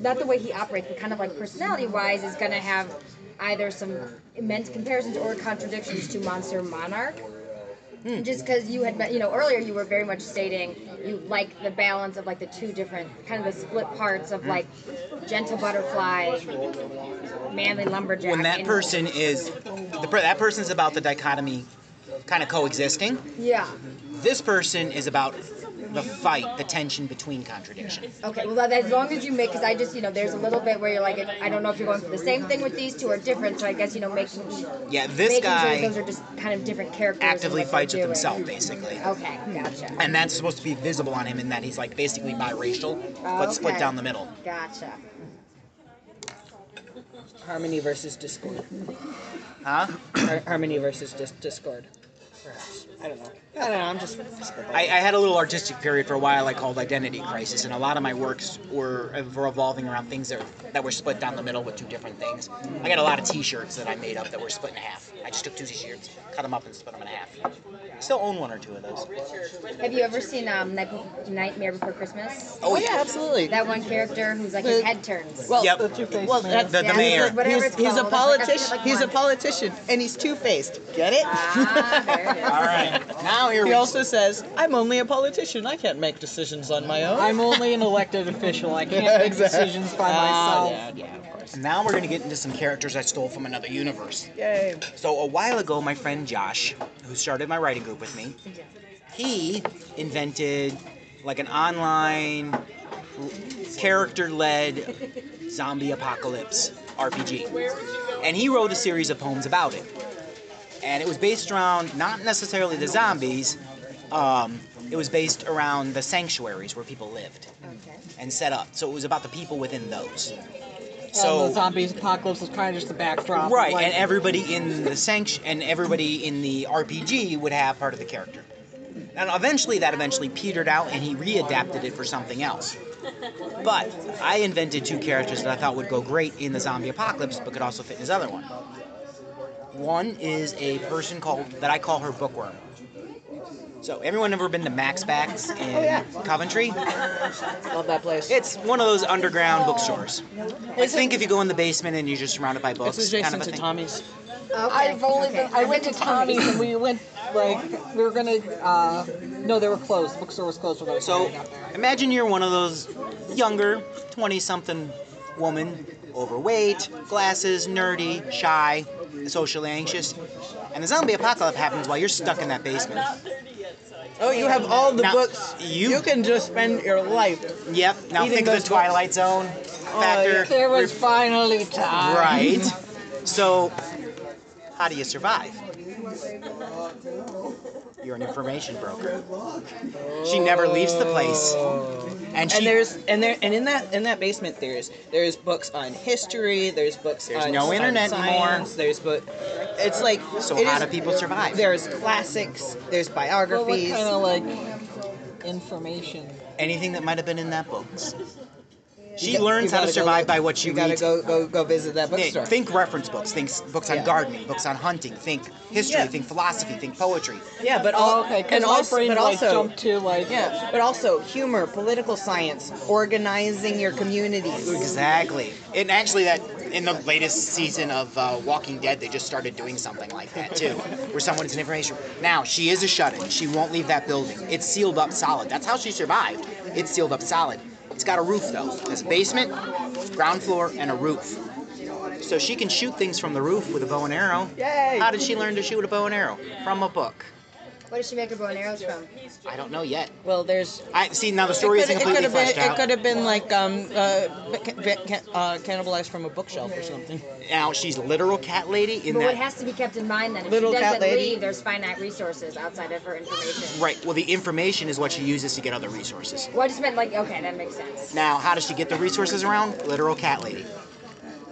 not the way he operates, but kind of like personality-wise, is going to have either some immense comparisons or contradictions to Monsieur Monarch. Hmm. Just because you had, you know, earlier you were very much stating you like the balance of like the two different, kind of the split parts of hmm. like gentle butterfly, manly lumberjack. When that person is, the, that person is about the dichotomy, kind of coexisting. Yeah. This person is about the fight, the tension between contradictions. Okay, well, as long as you make, because I just, you know, there's a little bit where you're like, I don't know if you're going for the same thing with these two or different, so I guess, you know, making, Yeah, this making guy sure those are just kind of different characters. and actively fights with himself, basically. Okay, gotcha. And that's supposed to be visible on him in that he's like basically biracial, but split down the middle. Gotcha. Harmony versus discord. Huh? Har- Harmony versus dis- discord. Perhaps. I don't know. I don't know. I'm just. I, I had a little artistic period for a while I called Identity Crisis, and a lot of my works were, were revolving around things that, that were split down the middle with two different things. I got a lot of T-shirts that I made up that were split in half. I just took two T-shirts, cut them up, and split them in half. I still own one or two of those. Have you ever seen um, Nightmare Before Christmas? Oh yeah, absolutely. That one character who's like his head turns. Well, Yep. The two-faced well, man. that's, The- the Yeah, mayor. Whatever he's, it's he's a called. Like a- politician. like he's a politician, and he's two-faced. Get it? Ah, there it is. All right, now here He also says, "I'm only a politician. I can't make decisions on my own." I'm only an elected official. I can't make exactly. decisions by Ah, myself. yeah, yeah, of course. Now we're gonna get into some characters I stole from another universe. Yay. So a while ago, my friend Josh, who started my writing group with me, he invented like an online character-led zombie apocalypse RPG, and he wrote a series of poems about it. And it was based around not necessarily the zombies. Um, it was based around the sanctuaries where people lived Okay. and set up. So it was about the people within those. So So the zombies apocalypse was kind of just the backdrop. right, like, and everybody in the sanct and everybody in the RPG would have part of the character. And eventually, that eventually petered out, and he readapted it for something else. But I invented two characters that I thought would go great in the zombie apocalypse, but could also fit in his other one. One is a person called that I call her Bookworm. So everyone ever been to Mac's Backs in Coventry? Love that place. It's one of those underground bookstores. I think if you go in the basement and you're just surrounded by books, it's kind adjacent of a to thing. Tommy's. Okay. I've only okay. been, I went to Tommy's and we went like we were gonna uh no they were closed bookstore was closed when I So going up there. imagine you're one of those younger, 20 something woman, overweight, glasses, nerdy, shy, socially anxious, and the zombie apocalypse happens while you're stuck in that basement. Oh, you have all the Now, books. you- You can just spend your life. Yep, now think of the Twilight Zone oh, factor. There was finally time. Right. So, how do you survive? You're an information broker. She never leaves the place. Oh. And she And there's and there and in that in that basement there's there's books on history. There's books. On There's on, no on internet anymore. There's book. It's like So it how is- do people survive? There's classics. There's Well, what biographies. kind of like information? anything that might have been in that books. She You got- learns how to survive look- by what she you gotta reads. go go go visit that Think- bookstore. Think reference books. Think books on Yeah. gardening, books on hunting. Think history. Yeah. Think philosophy. Think poetry. yeah, but Oh, all okay. 'cause and my also brain but like also jumped to like yeah, but also humor, political science, organizing your communities. Exactly. And actually, that in the latest season of uh, Walking Dead, they just started doing something like that too, where someone's an information. Now she is a shut-in. She won't leave that building. It's sealed up solid. That's how she survived. It's sealed up solid. It's got a roof though. It's a basement, ground floor, and a roof. So she can shoot things from the roof with a bow and arrow. Yay! How did she learn to shoot a bow and arrow? From a book. What does she make her bow and arrows from? I don't know yet. Well, there's I see now the story it isn't it completely could have been fleshed it could have been like um uh, ca- ca- uh cannibalized from a bookshelf or something. Now she's literal cat lady in But that. what has to be kept in mind then, if Little she cat doesn't lady. leave, there's finite resources outside of her information. Right. Well, the information is what she uses to get other resources. Well, I just meant like, okay, that makes sense. Now, how does she get the resources around? Literal cat lady.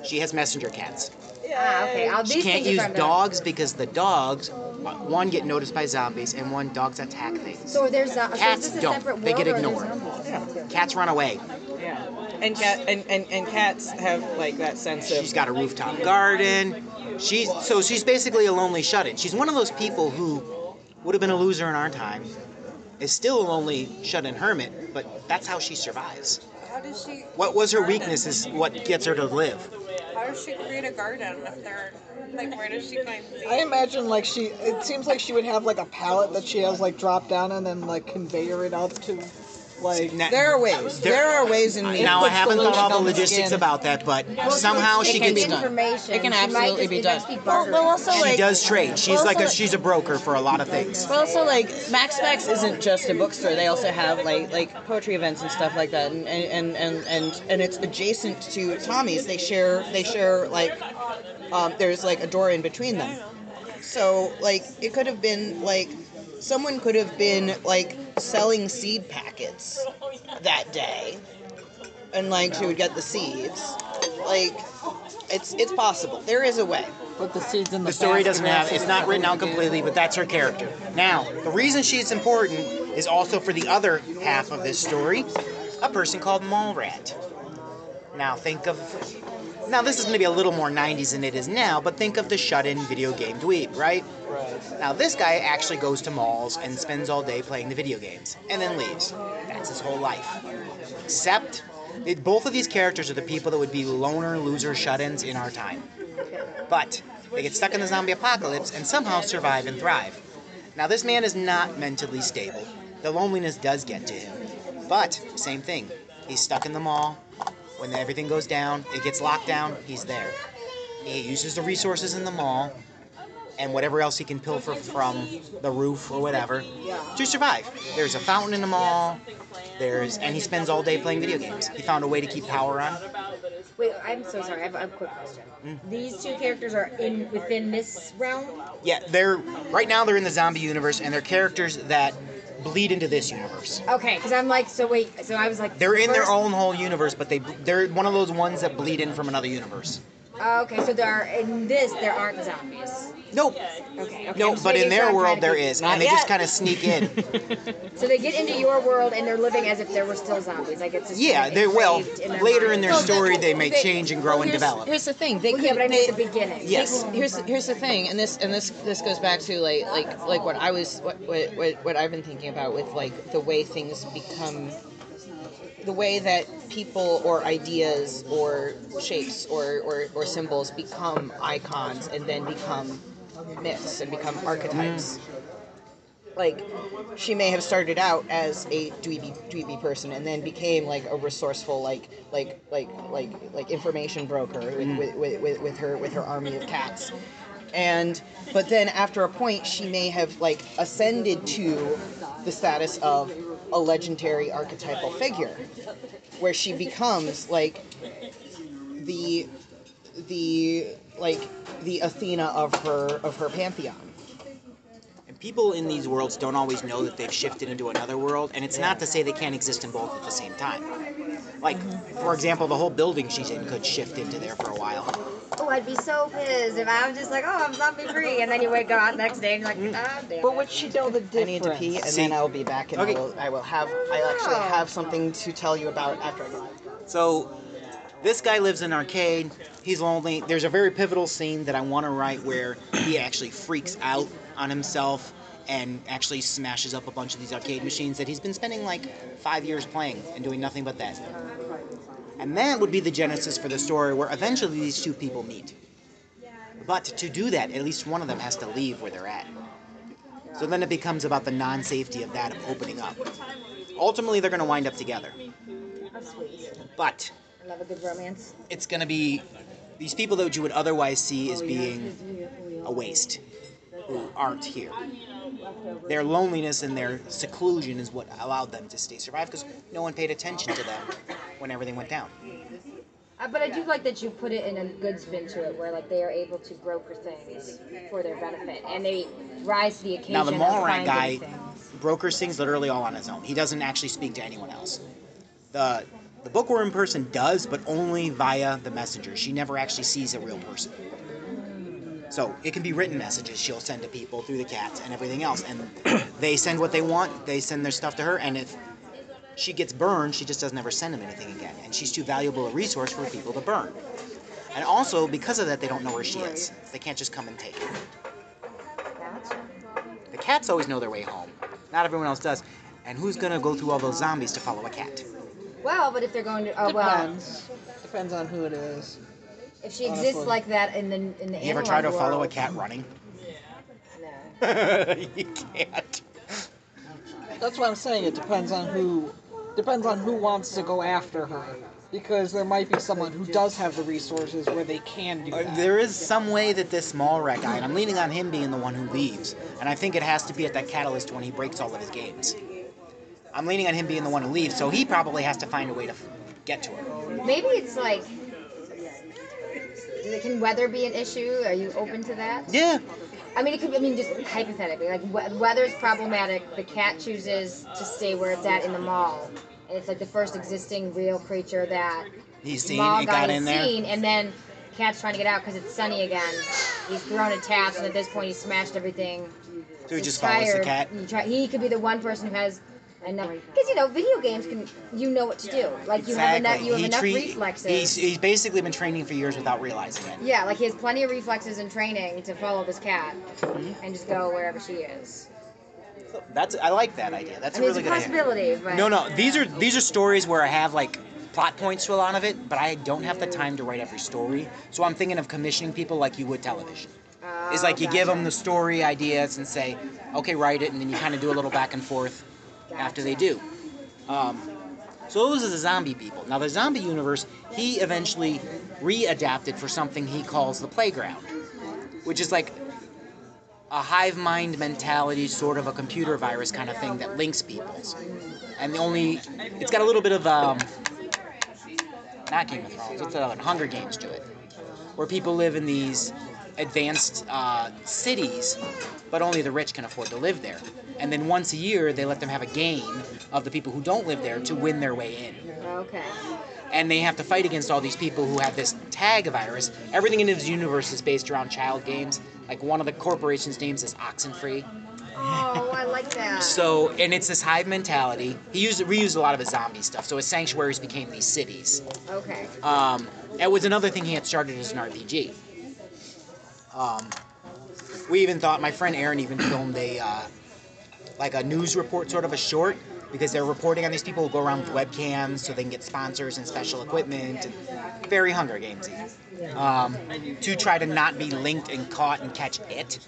She has messenger cats. Ah, okay. I'll, She these can't things are use starting to- dogs because the dogs, one, get noticed by zombies, and one, dogs attack things. So there's a, so Cats is this a don't. separate world They get or are there ignored. zombies? Cats run away. Yeah. And cat and, and, and cats have like that sense of She's got a rooftop garden. She's so she's basically a lonely shut-in. She's one of those people who would have been a loser in our time, is still a lonely shut-in hermit, but that's how she survives. How does she? What was her weakness is what gets her to live. How does she create a garden if they're like? Where does she find seeds? I imagine like she. It seems like she would have like a pallet that she has like drop down and then like conveyor it up to, like. Na- there are ways. There- There, are ways in the Now I haven't thought all the lotion the logistics skin. about that, but Well, somehow she can gets be information. It can She might absolutely be it done. must be Well, bartering. well, also She does trade. She's Well, like a also- she's a broker for a lot of things. Well, also like Mac's Mac's isn't just a bookstore. They also have like like poetry events and stuff like that, and and and and, and it's adjacent to Tommy's. They share they share like um, there's like a door in between them. So like it could have been like someone could have been like selling seed packets that day, and like she would get the seeds. Like it's it's possible. There is a way. Put the seeds in the. The story doesn't have it's not written out completely, but that's her character. Now, the reason she's important is also for the other half of this story, a person called Mallrat. Now think of now this is maybe a little more 90s than it is now, but think of the shut-in video game dweeb, right? Right. Now this guy actually goes to malls and spends all day playing the video games and then leaves. That's his whole life. Except it, both of these characters are the people that would be loner loser shut-ins in our time. But they get stuck in the zombie apocalypse and somehow survive and thrive. Now this man is not mentally stable. The loneliness does get to him. But same thing. He's stuck in the mall. When everything goes down, it gets locked down, he's there. He uses the resources in the mall and whatever else he can pilfer from the roof or whatever to survive. There's a fountain in the mall. There's and he spends all day playing video games. He found a way to keep power on. Wait, I'm so sorry. I have, a quick question. Mm. These two characters are in within this realm. Yeah, they're right now they're in the zombie universe, and they're characters that bleed into this universe. Okay, because I'm like, so wait, so I was like, They're in their first- own whole universe, but they they're one of those ones that bleed in from another universe. Oh, okay, so there are in this there aren't zombies. Nope. Okay, okay. No, I'm but in their world trying to there keep- is, Not and they just kind of sneak in. So they get into your world and they're living as if there were still zombies. Like it's just yeah, they will. engraved in Later in their story, they may change and grow well, and here's, develop. Here's the thing. They Well, could. yeah, but I mean they- at the beginning. Yes. Here's here's the thing, and this and this this goes back to like like like what I was what what what, what I've been thinking about with like the way things become, the way that people or ideas or shapes or or, or symbols become icons and then become myths and become archetypes. Mm. Like she may have started out as a dweeby dweeby person and then became like a resourceful like like like like like information broker with, mm. with, with, with, with her with her army of cats. And but then after a point she may have like ascended to the status of a legendary archetypal figure where she becomes like the the like the Athena of her of her pantheon And people in these worlds don't always know that they've shifted into another world, and it's not to say they can't exist in both at the same time. Like, for example, the whole building she's in could shift into there for a while. Oh, I'd be so pissed if I was just like, oh, I'm zombie free, and then you wake up the next day and you're like, ah, damn. But it." would she know the difference? I need to pee, and See. then I will be back, and Okay. I will I will have I actually have something to tell you about after I go. So, this guy lives in an arcade. He's lonely. There's a very pivotal scene that I want to write where he actually freaks out on himself and actually smashes up a bunch of these arcade machines that he's been spending like five years playing and doing nothing but that. And that would be the genesis for the story where eventually these two people meet. But to do that, at least one of them has to leave where they're at. So then it becomes about the non safety of that, of opening up. Ultimately, they're going to wind up together. But I love a good romance. it's going to be these people that you would otherwise see as being a waste who aren't here. Their loneliness and their seclusion is what allowed them to stay survive because no one paid attention to them when everything went down. Uh, but I do like that you put it in a good spin to it, where like they are able to broker things for their benefit, and they rise to the occasion. Now the rat guy brokers things literally all on his own. He doesn't actually speak to anyone else. The the bookworm person does, but only via the messenger. She never actually sees a real person. So it can be written messages she'll send to people through the cats and everything else, and they send what they want. They send their stuff to her, and if she gets burned, she just doesn't ever send them anything again, and she's too valuable a resource for people to burn. And also because of that, they don't know where she is. They can't just come and take her. The cats always know their way home. Not everyone else does. And who's gonna go through all those zombies to follow a cat? Well, but if they're going to, oh well, Depends. Depends on who it is. if she exists Honestly. like that in the in the You ever try to analog follow a world- cat running? No. you can't. That's what I'm saying. It depends on who. Depends on who wants to go after her. Because there might be someone who does have the resources where they can do that. There is some way that this small rat guy, and I'm leaning on him being the one who leaves, and I think it has to be at that catalyst when he breaks all of his games. I'm leaning on him being the one who leaves, so he probably has to find a way to get to her. Maybe it's like. Can weather be an issue? Are you open to that? Yeah, I mean, it could. I mean, just hypothetically, like we- weather's problematic. The cat chooses to stay where it's at in the mall, and it's like the first existing real creature that he's seen, mall he guy got has in there. seen, and then cat's trying to get out because it's sunny again. He's thrown a taps, and at this point, he smashed everything. So he He's just follows the tired. cat. He, try, he could be the one person who has enough, because you know, video games can. You know what to do. Like you have enough. You have He enough treat- reflexes. He's, he's basically been training for years without realizing it. Yeah, like he has plenty of reflexes and training to follow this cat Mm-hmm. and just go wherever she is. That's I like that idea. That's I mean, a really it's a good idea. possibility, but No, no. These are these are stories where I have like plot points to a lot of it, but I don't have the time to write every story. So I'm thinking of commissioning people like you would television. Oh, It's like you give them the story ideas and say, okay, write it, and then you kind of do a little back and forth after they do. Um, so those are the zombie people. Now the zombie universe, he eventually readapted for something he calls the playground, which is like a hive mind mentality, sort of a computer virus kind of thing that links peoples. And the only, it's got a little bit of um, not Game of Thrones. What's the other one? Hunger Games do it, where people live in these advanced uh, cities, but only the rich can afford to live there. And then once a year, they let them have a game of the people who don't live there to win their way in. Okay. And they have to fight against all these people who have this tag virus. Everything in his universe is based around child games. Like one of the corporation's names is Oxenfree. Oh, I like that. So, and it's this hive mentality. He used reused a lot of his zombie stuff. So his sanctuaries became these cities. Okay. Um, it was another thing he had started as an RPG. Um, we even thought my friend Aaron even filmed a uh, like a news report, sort of a short, because they're reporting on these people who go around with webcams so they can get sponsors and special equipment and very Hunger Gamesy. Um, to try to not be linked and caught and catch it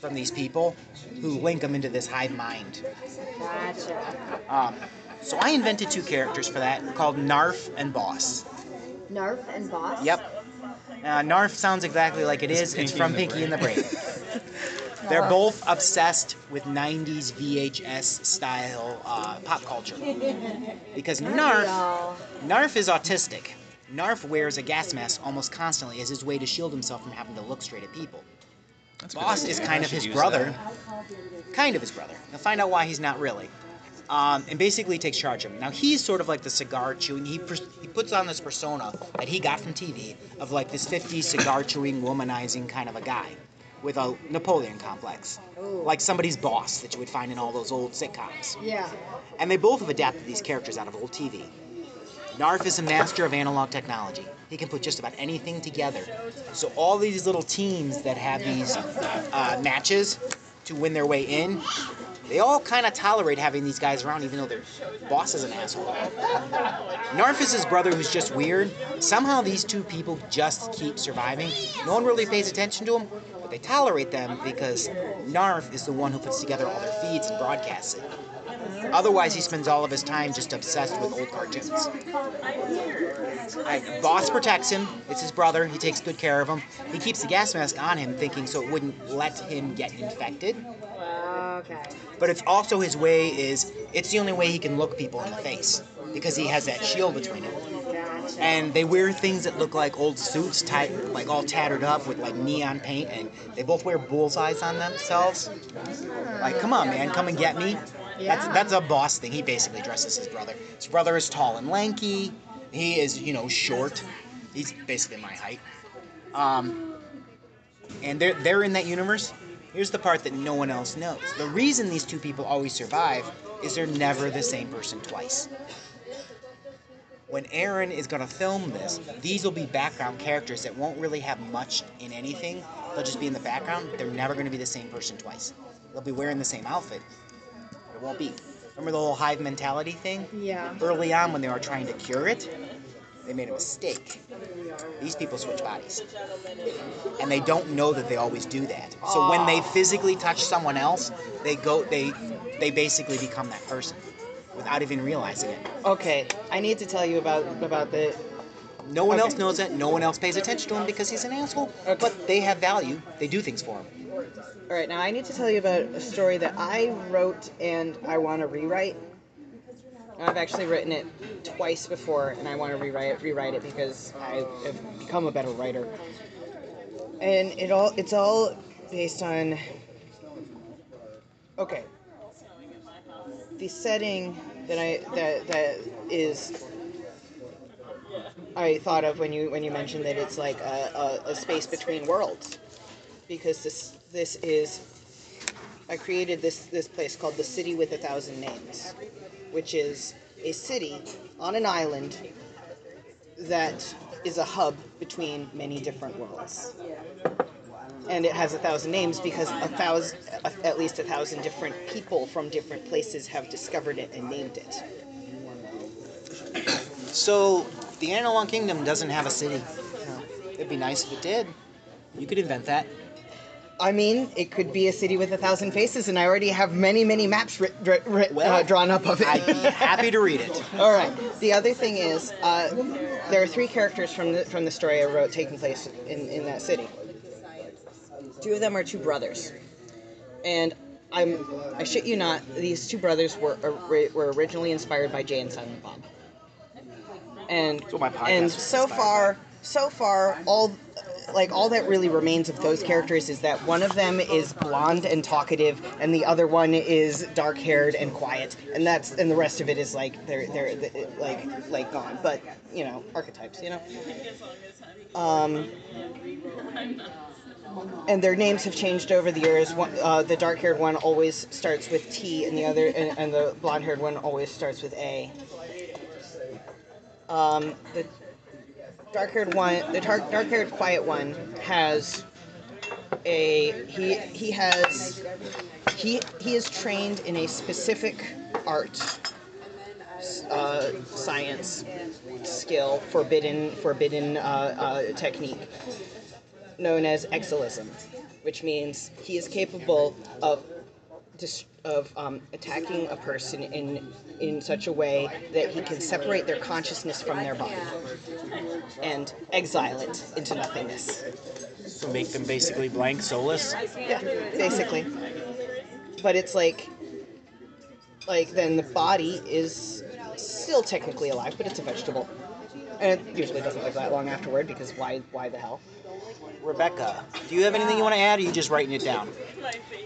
from these people who link them into this hive mind. Gotcha. Um, so I invented two characters for that called Narf and Boss. Narf and Boss? Yep. Uh, Narf sounds exactly like it is. It's Pinky from Pinky and the Brain. They're both obsessed with 90s VHS style uh, pop culture. Because Narf, Narf is autistic. Narf wears a gas mask almost constantly as his way to shield himself from having to look straight at people. That's Boss is kind of his brother. that. Kind of his brother. You'll find out why he's not really. Um, and basically takes charge of him. Now he's sort of like the cigar chewing. He pers- he puts on this persona that he got from TV of like this 50s cigar chewing, womanizing kind of a guy with a Napoleon complex, Ooh. like somebody's boss that you would find in all those old sitcoms. Yeah. And they both have adapted these characters out of old TV. Narf is a master of analog technology. He can put just about anything together. So all these little teams that have these uh, matches to win their way in, they all kind of tolerate having these guys around, even though their boss is an asshole. Narf is brother who's just weird. Somehow these two people just keep surviving. No one really pays attention to them, but they tolerate them because Narf is the one who puts together all their feeds and broadcasts it. Otherwise, he spends all of his time just obsessed with old cartoons. I, Boss protects him. It's his brother. He takes good care of him. He keeps the gas mask on him, thinking so it wouldn't let him get infected. Okay. But it's also his way is it's the only way he can look people in the face because he has that shield between him. And they wear things that look like old suits, tied, like all tattered up with like neon paint, and they both wear bullseyes on themselves. Like, come on, man, come and get me. That's Yeah. that's a boss thing. He basically dresses his brother. His brother is tall and lanky. He is, you know, short. He's basically my height. Um, and they're they're in that universe. Here's the part that no one else knows. The reason these two people always survive is they're never the same person twice. When Aaron is going to film this, these will be background characters that won't really have much in anything. They'll just be in the background. They're never going to be the same person twice. They'll be wearing the same outfit, it won't be. Remember the whole hive mentality thing? Yeah. Early on, when they were trying to cure it, they made a mistake. These people switch bodies. And they don't know that they always do that. So when they physically touch someone else, they go they they basically become that person without even realizing it. Okay, I need to tell you about about the. No one Okay. else knows that. No one else pays attention to him because he's an asshole. But they have value. They do things for him. All right, now I need to tell you about a story that I wrote and I want to rewrite. I've actually written it twice before, and I want to rewrite rewrite it because I have become a better writer. And it all it's all based on. Okay. The setting that I that that is I thought of when you when you mentioned that it's like a, a, a space between worlds, because this this is I created this this place called the City with a Thousand Names, which is a city on an island that is a hub between many different worlds. And it has a thousand names because a thousand, at least a thousand different people from different places have discovered it and named it. So the Analog Kingdom doesn't have a city. It'd be nice if it did. You could invent that. I mean, it could be a city with a thousand faces, and I already have many, many maps writ, writ, writ, Well, uh, drawn up of it. I'd be happy to read it. All right. The other thing is, uh, there are three characters from the from the story I wrote taking place in, in that city. Two of them are two brothers, and I'm I shit you not, these two brothers were were originally inspired by Jay and Silent Bob. and my and so far, so far, all like all that really remains of those characters is that one of them is blonde and talkative, and the other one is dark-haired and quiet, and that's and the rest of it is like they're they're, they like like gone. But you know, archetypes, you know. Um, and their names have changed over the years. One, uh, the dark-haired one always starts with T, and the other, and, and the blonde-haired one always starts with A. Um, the dark-haired one, the dark, dark-haired quiet one, has a he he has he he is trained in a specific art, uh, science, skill, forbidden forbidden uh, uh, technique known as exilism, which means he is capable of of um, attacking a person in in such a way that he can separate their consciousness from their body and exile it into nothingness. So make them basically blank, soulless. Yeah, basically. But it's like, like then the body is still technically alive, but it's a vegetable, and it usually doesn't live that long afterward because why? Why the hell? Rebecca, do you have anything you want to add, or are you just writing it down?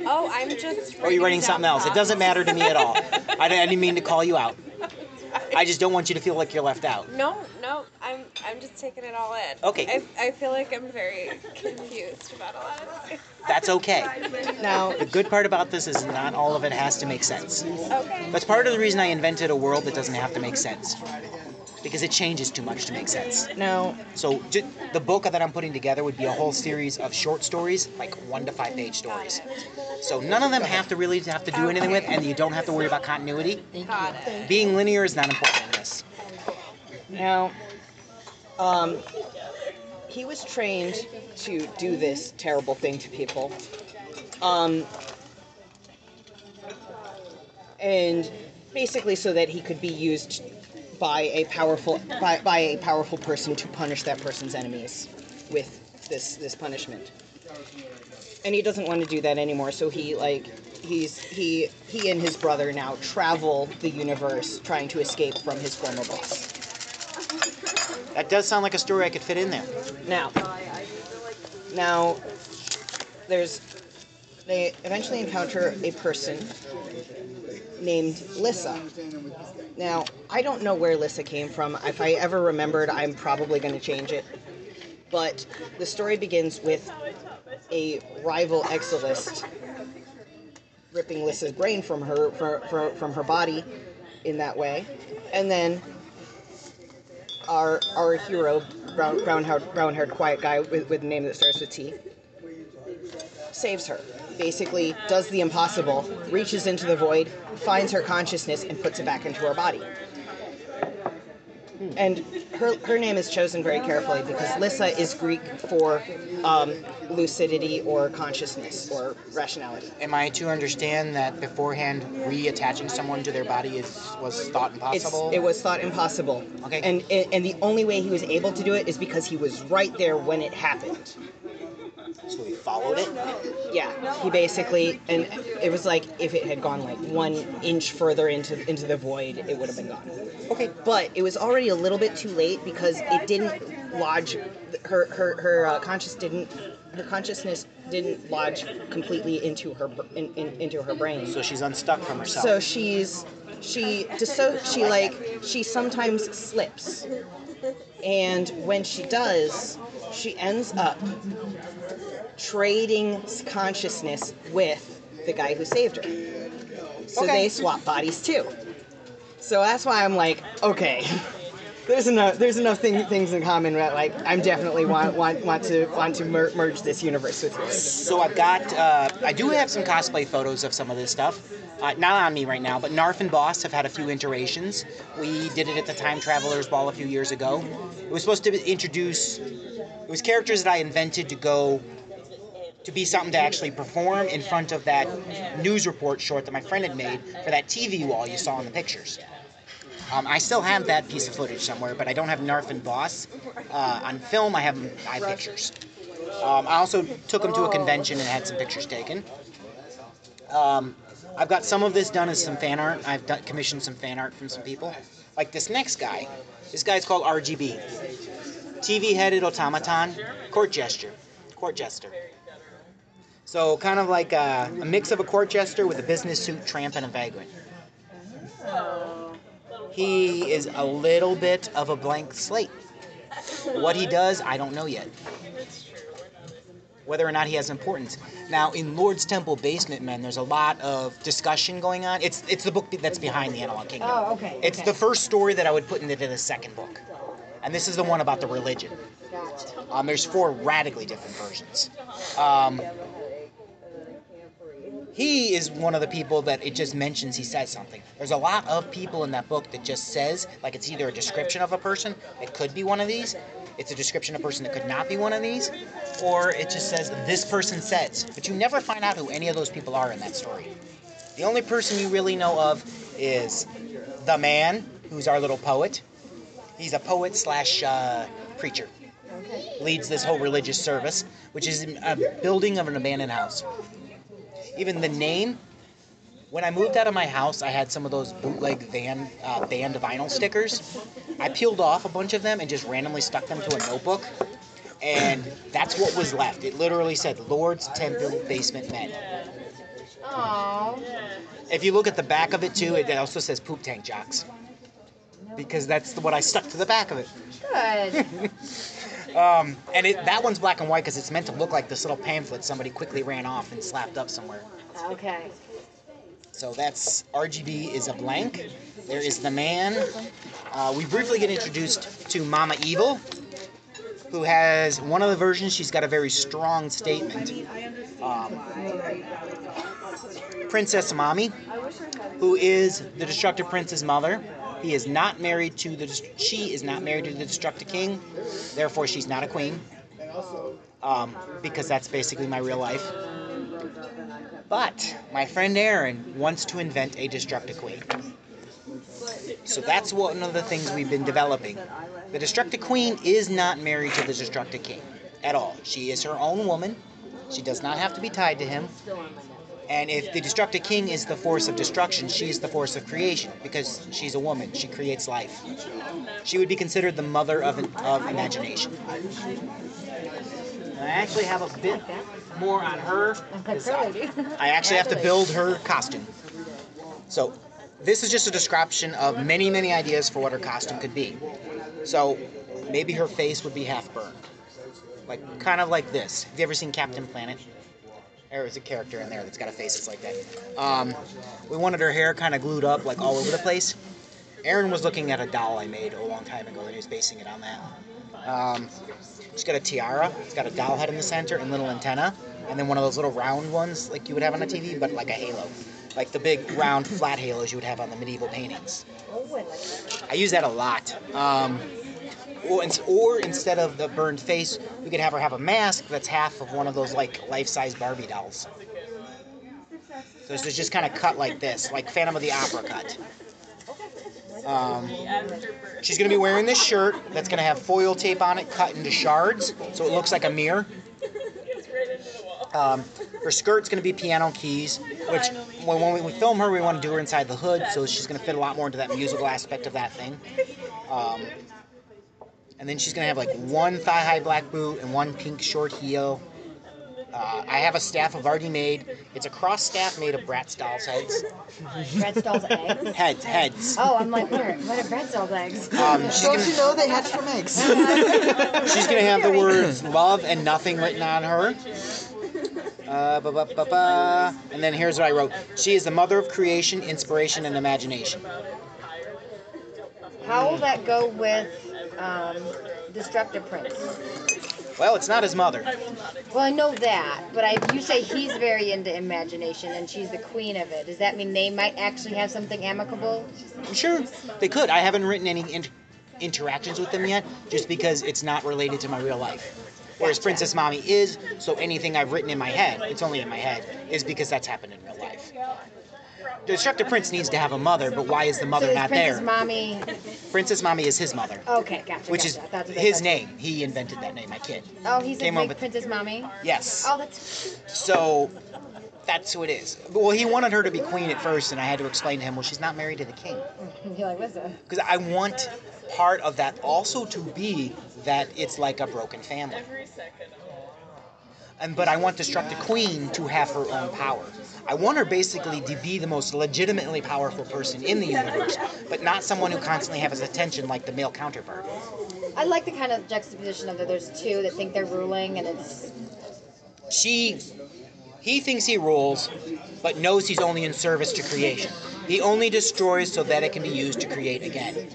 Oh, I'm just. Or are you writing something else? It doesn't matter to me at all. I didn't, I didn't mean to call you out. I just don't want you to feel like you're left out. No, no, I'm I'm just taking it all in. Okay. I, I feel like I'm very confused about a lot of things. That's okay. Now, The good part about this is not all of it has to make sense. Okay. That's part of the reason I invented a world that doesn't have to make sense. Because it changes too much to make sense. No. So ju- the book that I'm putting together would be a whole series of short stories, like one to five page stories. So none of them have to really have to do anything with, and you don't have to worry about continuity. Got it. Being linear is not important in this. now, um, he was trained to do this terrible thing to people. Um, and basically so that he could be used by a powerful by, by a powerful person to punish that person's enemies with this this punishment. And he doesn't want to do that anymore, so he like he's he he and his brother now travel the universe trying to escape from his former boss. That does sound like a story I could fit in there. Now, now, there's they eventually encounter a person named Lissa. Now, I don't know where Lissa came from. If I ever remembered, I'm probably going to change it. But the story begins with a rival exilist ripping Lissa's brain from her from, from, her body in that way, and then our our hero, brown brown haired brown haired quiet guy with, with a name that starts with T, saves her. Basically, does the impossible, reaches into the void, finds her consciousness, and puts it back into her body. And her, her name is chosen very carefully because Lissa is Greek for um, lucidity or consciousness or rationality. Am I to understand that beforehand reattaching someone to their body is was thought It's, impossible? it was thought impossible. Okay. And, and the only way he was able to do it is because he was right there when it happened. So he followed it. Yeah, he basically, and it was like if it had gone like one inch further into into the void, it would have been gone. Okay. But it was already a little bit too late because it didn't lodge. Her her her uh, conscious didn't. Her consciousness didn't lodge completely into her in, in, into her brain. So she's unstuck from herself. So she's she so she like she sometimes slips, and when she does, she ends up trading consciousness with the guy who saved her. So Okay. they swap bodies too. So that's why I'm like, okay. There's enough. There's enough thing, things in common that like I'm definitely want want want to want to mer- merge this universe with yours. So I've got, uh, I do have some cosplay photos of some of this stuff. Uh, not on me right now, but Narf and Boss have had a few iterations. We did it at the Time Travelers Ball a few years ago. It was supposed to introduce, it was characters that I invented to go, to be something to actually perform in front of that news report short that my friend had made for that TV wall you saw in the pictures. Um, I still have that piece of footage somewhere, but I don't have Narf and Boss. Uh, on film, I have, pictures. Um, I also took them to a convention and had some pictures taken. Um, I've got some of this done as some fan art. I've done, commissioned some fan art from some people. like this next guy. This guy's called RGB. TV headed automaton, court gesture, court jester. So kind of like a, a mix of a court jester with a business suit, tramp, and a vagrant. He is a little bit of a blank slate. What he does, I don't know yet. Whether or not he has importance. Now, in Lord's Temple Basement Men, there's a lot of discussion going on. It's it's the book that's behind the Analog Kingdom. Oh, okay. It's okay. the first story that I would put into the second book, and this is the one about the religion. Um, there's four radically different versions. Um, he is one of the people that it just mentions he says something. There's a lot of people in that book that just says, like it's either a description of a person, it could be one of these, it's a description of a person that could not be one of these, or it just says, this person says. But you never find out who any of those people are in that story. The only person you really know of is the man, who's our little poet. He's a poet slash uh, preacher leads this whole religious service, which is a building of an abandoned house. Even the name, when I moved out of my house, I had some of those bootleg van uh, band vinyl stickers. I peeled off a bunch of them and just randomly stuck them to a notebook, and that's what was left. It literally said Lord's Temple Basement Men. Oh. If you look at the back of it too, it also says Poop Tank Jocks. Because that's what I stuck to the back of it. Good. Um, and it, that one's black and white because it's meant to look like this little pamphlet somebody quickly ran off and slapped up somewhere. Okay. So that's RGB is a blank. There is the man. Uh, we briefly get introduced to Mama Evil, who has one of the versions. She's got a very strong statement. Um, Princess Mommy, who is the Destructive Prince's mother. He is not married to the. She is not married to the Destructive King. Therefore, she's not a queen. Um, because that's basically my real life. But my friend Aaron wants to invent a Destructive Queen. So that's one of the things we've been developing. The Destructive Queen is not married to the Destructive King at all. She is her own woman. She does not have to be tied to him. And if the Destructive King is the force of destruction, she is the force of creation because she's a woman. She creates life. She would be considered the mother of, of imagination. I actually have a bit more on her. I- I actually have to build her costume. So, this is just a description of many, many ideas for what her costume could be. So, maybe her face would be half burned. Like, kind of like this. Have you ever seen Captain Planet? There is a character in there that's got a face that's like that. Um, we wanted her hair kind of glued up, like all over the place. Aaron was looking at a doll I made a long time ago, and he was basing it on that. Um, she's got a tiara. It's got a doll head in the center and little antenna, and then one of those little round ones like you would have on a TV, but like a halo, like the big round flat halos you would have on the medieval paintings. I use that a lot. Um, or, or instead of the burned face, we could have her have a mask that's half of one of those like life-size Barbie dolls. So it's just kind of cut like this, like Phantom of the Opera cut. Um, she's gonna be wearing this shirt that's gonna have foil tape on it, cut into shards, so it looks like a mirror. Um, her skirt's gonna be piano keys, which when, when we film her, we want to do her inside the hood, so she's gonna fit a lot more into that musical aspect of that thing. Um, and then she's gonna have like one thigh-high black boot and one pink short heel. Uh, I have a staff I've already made. It's a cross staff made of Bratz dolls' heads. Bratz doll's eggs. Heads, heads. Oh, I'm like, what are, what are Bratz doll's eggs? Um, she's Don't gonna, you know they hatch from eggs? she's gonna have the words love and nothing written on her. Uh, ba, ba, ba, ba. And then here's what I wrote. She is the mother of creation, inspiration, and imagination. How will that go with um, Destructive Prince? Well, it's not his mother. Well, I know that, but I, you say he's very into imagination and she's the queen of it. Does that mean they might actually have something amicable? I'm sure they could. I haven't written any inter- interactions with them yet, just because it's not related to my real life. Whereas Gotcha. Princess Mommy is, so anything I've written in my head, it's only in my head, is because that's happened in real life. The Destructive Prince needs to have a mother, but why is the so mother is not Princess there? Mommy? Princess Mommy is his mother, Okay, gotcha. which gotcha. is That's his name. He invented that name, my kid. Oh, he's a Came up big Princess Mommy. Yes. Oh, that's So that's who it is. Well, he wanted her to be queen at first, and I had to explain to him, well, she's not married to the king. You're like, what's that? Because I want part of that also to be that it's like a broken family. And but I want Destructive Queen to have her own power. I want her basically to be the most legitimately powerful person in the universe, but not someone who constantly has attention like the male counterpart. I like the kind of juxtaposition of that there's two that think they're ruling, and it's She, he thinks he rules, but knows he's only in service to creation. He only destroys so that it can be used to create again.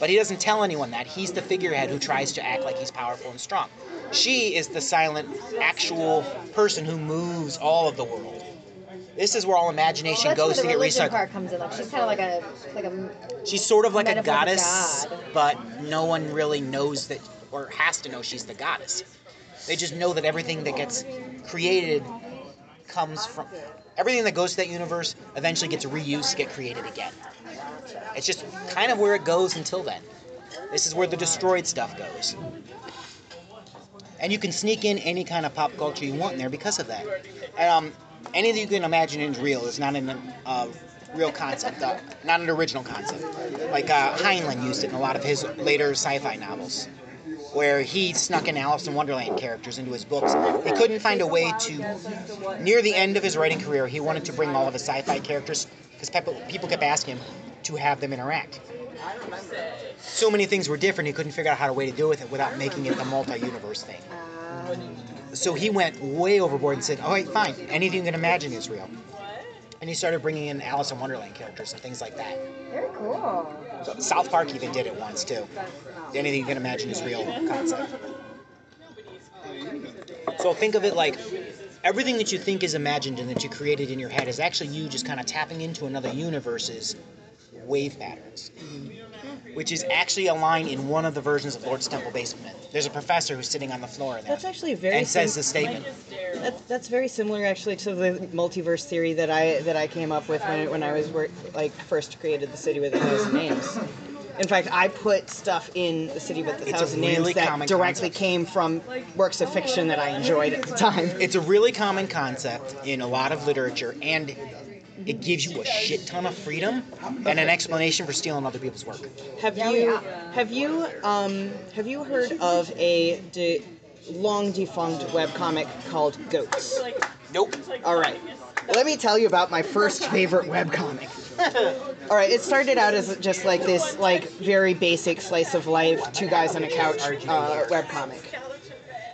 But he doesn't tell anyone that. He's the figurehead who tries to act like he's powerful and strong. She is the silent, actual person who moves all of the world. This is where all imagination well, goes to get recycled. part comes in. Like she's kind of like a like a She's sort of like a goddess, God. but no one really knows that or has to know she's the goddess. They just know that everything that gets created comes from everything that goes to that universe eventually gets reused to get created again. It's just kind of where it goes until then. This is where the destroyed stuff goes. And you can sneak in any kind of pop culture you want in there because of that. Um, anything you can imagine is real. It's not an uh, real concept, uh, not an original concept. Like uh, Heinlein used it in a lot of his later sci-fi novels, where he snuck in Alice in Wonderland characters into his books. He couldn't find a way to. Near the end of his writing career, he wanted to bring all of his sci-fi characters because people kept asking him to have them interact. So many things were different, he couldn't figure out how to way to do with it without making it the multi-universe thing. So he went way overboard and said, "All right, fine. Anything you can imagine is real." And he started bringing in Alice in Wonderland characters and things like that. very cool. So South Park even did it once too. Anything you can imagine is real concept. So think of it like everything that you think is imagined and that you created in your head is actually you just kind of tapping into another universe's wave patterns. Which is actually a line in one of the versions of Lord's Temple Basement. There's a professor who's sitting on the floor in there That's actually very and says the statement. That's, that's very similar actually to the multiverse theory that I that I came up with when, when I was work, like first created the city with a thousand names. In fact, I put stuff in the city with a thousand really names that directly concept. came from works of fiction that I enjoyed at the time. It's a really common concept in a lot of literature, and it gives you a shit ton of freedom and an explanation for stealing other people's work. Have you have you um have you heard of a de- long defunct webcomic called Goats? Nope. All right. Let me tell you about my first favorite webcomic. All right, it started out as just like this, like very basic slice of life, two guys on a couch uh, webcomic,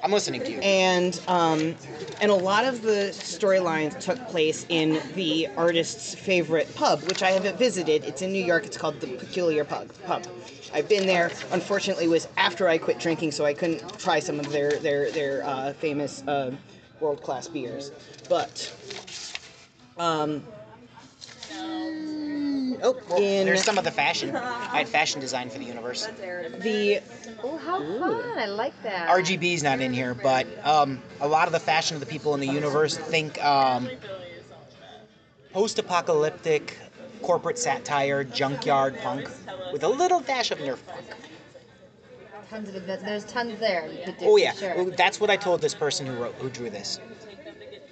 I'm listening to you. and um, and a lot of the storylines took place in the artist's favorite pub, which I haven't visited. It's in New York. It's called the Peculier Pub. Pub. I've been there. Unfortunately, it was after I quit drinking, so I couldn't try some of their their their uh, famous uh, world class beers. But um, Oh, well, in- there's some of the fashion. I had fashion design for the universe. the Oh, how fun! I like that. RGB's not in here, but um, a lot of the fashion of the people in the universe think um, post-apocalyptic corporate satire, junkyard punk, with a little dash of nerf punk. Tons of it. There's tons there. You could do. Oh yeah, Sure. Well, that's what I told this person who wrote, who drew this,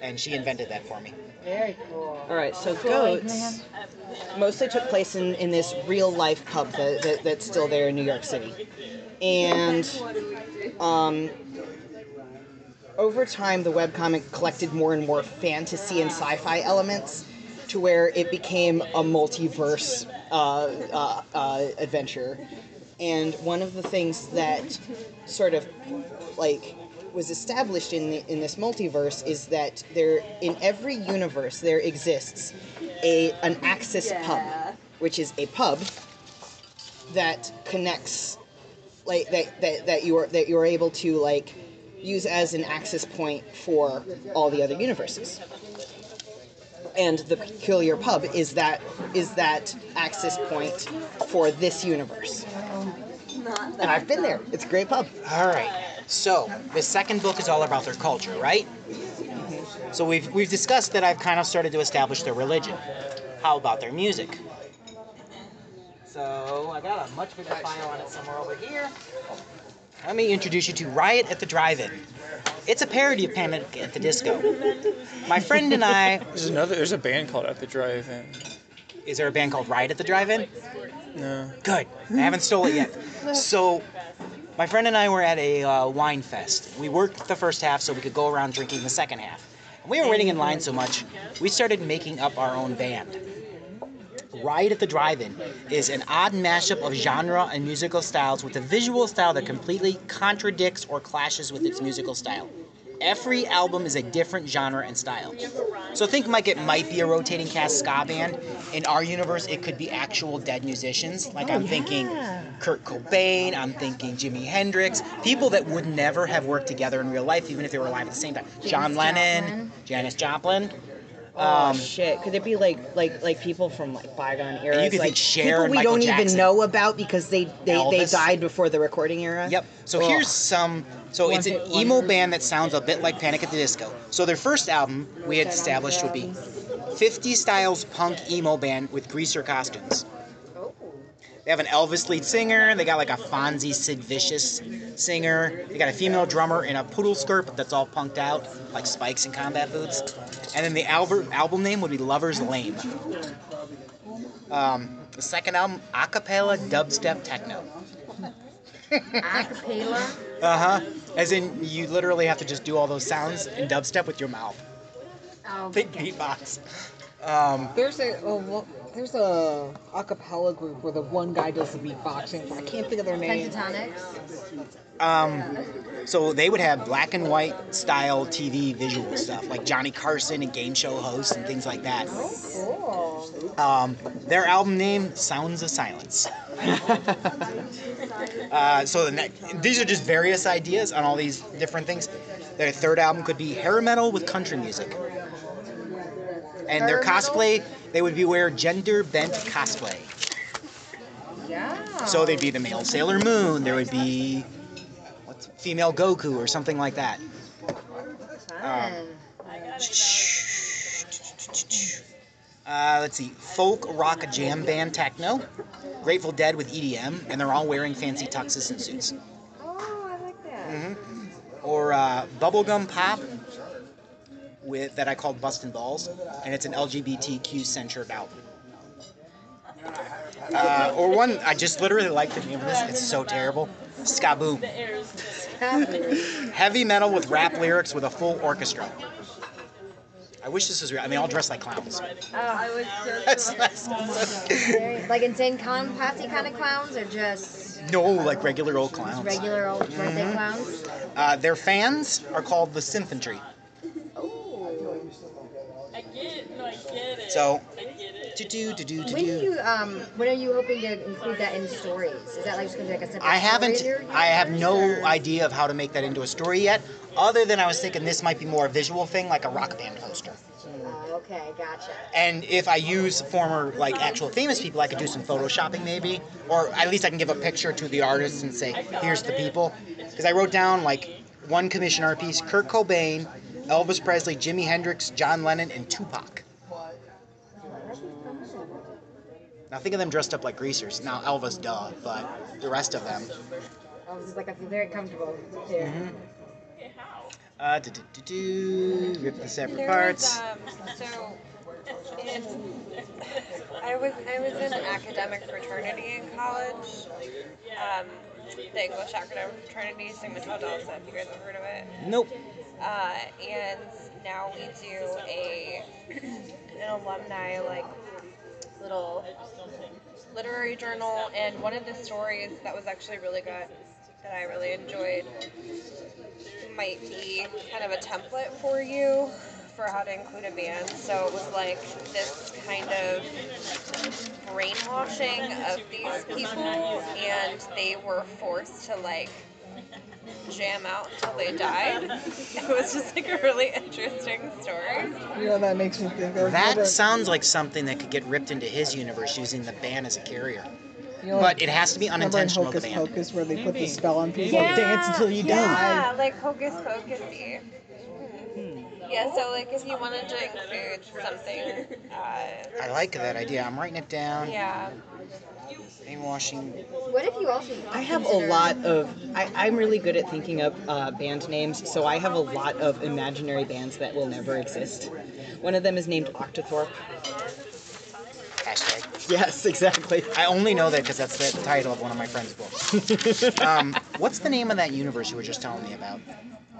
and she invented that for me. Very cool. All right, so goats mostly took place in, in this real life pub that, that, that's still there in New York City. And um, over time, the webcomic collected more and more fantasy and sci fi elements to where it became a multiverse uh, uh, uh, adventure. And one of the things that sort of like was established in the, in this multiverse is that there in every universe there exists a an Axis pub, which is a pub that connects like that, that, that you are that you're able to like use as an access point for all the other universes. And the Peculier Pub is that is that access point for this universe. And I've been there. It's a great pub. All right. So the second book is all about their culture, right? So we've we've discussed that I've kind of started to establish their religion. How about their music? So I got a much bigger file on it somewhere over here. let me introduce you to Riot at the Drive-In. It's a parody of Panic at the Disco. My friend and I. There's another. There's a band called At the Drive-In. Is there a band called Riot at the Drive-In? No. Good. I haven't stole it yet. So, my friend and I were at a uh, wine fest. We worked the first half so we could go around drinking the second half. We were waiting in line so much, we started making up our own band. Riot at the Drive-In is an odd mashup of genre and musical styles with a visual style that completely contradicts or clashes with its musical style. Every album is a different genre and style. So think Mike, it might be a rotating cast ska band. In our universe, it could be actual dead musicians. Like I'm oh, thinking Kurt Cobain, I'm thinking Jimi Hendrix, people that would never have worked together in real life, even if they were alive at the same time. John Lennon, Joplin. Janis Joplin. Oh Um, shit! Could it be like like like people from like bygone eras? you could like think Cher people and we Michael don't Jackson. even know about because they they, they died before the recording era. Yep. So Ugh. here's some. So it's an hit emo wonder. band that sounds a bit like Panic at the Disco. So their first album we had established would be 50 styles punk emo band with greaser costumes. They have an Elvis lead singer. They got like a Fonzie Sid Vicious singer. They got a female drummer in a poodle skirt, but that's all punked out, like spikes and combat boots. And then the album album name would be Lovers Lame. Um, the second album, acapella dubstep techno. Acapella. Uh huh. As in, you literally have to just do all those sounds in dubstep with your mouth. Oh, Big beatbox. Um, There's a oh, well, there's a acapella group where the one guy does the beatboxing. I can't think of their name. Pentatonix. um, so they would have black and white style TV visual stuff, like Johnny Carson and game show hosts and things like that. Oh, cool. Um, their album name, Sounds of Silence. uh, so the ne- these are just various ideas on all these different things. Their third album could be hair metal with country music. And their cosplay, they would be wear gender bent cosplay. Yeah. So they'd be the male Sailor Moon. There would be what's female Goku or something like that. Fun. Uh, let's see, folk rock jam band techno, Grateful Dead with EDM, and they're all wearing fancy tuxes and suits. Oh, I like that. Mm-hmm. Or uh, bubblegum pop with that I called Bustin' Balls, and it's an LGBTQ centered album. Uh, or one I just literally like the name of this. It's so terrible. Skaboom. Heavy metal with rap lyrics with a full orchestra. I wish this was real. I mean, all dressed like clowns. That's- that's- Very- like insane clown posse kind of clowns, or just no, like regular old clowns. regular old birthday Mhm. clowns? Uh, their fans are called the Symphantry. So, to do, to do, to When do do. you um when are you hoping to include that in stories? Is that like just gonna be like a separate I haven't. story I have no or- idea of how to make that into a story yet. Other than I was thinking this might be more a visual thing, like a rock band poster. Oh, okay, gotcha. And if I use former, like actual famous people, I could do some photoshopping maybe, or at least I can give a picture to the artist and say, "Here's the people." Because I wrote down like one commission art piece: Kurt Cobain, Elvis Presley, Jimi Hendrix, John Lennon, and Tupac. Now think of them dressed up like greasers. Now Elvis, duh, but the rest of them. I was just like I feel very comfortable here. Mhm. Uh, do, do, do, do, rip the separate There parts. was, um, so in, I was I was in academic fraternity in college. Um, the English academic fraternity, Sigma Tau Delta. If you guys have heard of it. Nope. Uh, and now we do a an alumni like little literary journal and one of the stories that was actually really good that I really enjoyed might be kind of a template for you for how to include a band. So it was like this kind of brainwashing of these people and they were forced to like jam out until they died. It was just like a really interesting story. You know that makes me think. Of, That sounds like something that could get ripped into his universe using the band as a carrier. You know, But it has to be remember in unintentional with the Hocus. Pocus where they put the spell on people and dance until you die. Yeah, like hocus pocusy. Yeah, so like if you wanted to include something, uh, I like that idea. I'm writing it down. yeah. Brainwashing. What if you also? I have a lot of. I, I'm really good at thinking up uh, band names, so I have a lot of imaginary bands that will never exist. One of them is named Octothorpe. Hashtag. Yes, exactly. I only know that because that's the title of one of my friend's books. um, what's the name of that universe you were just telling me about?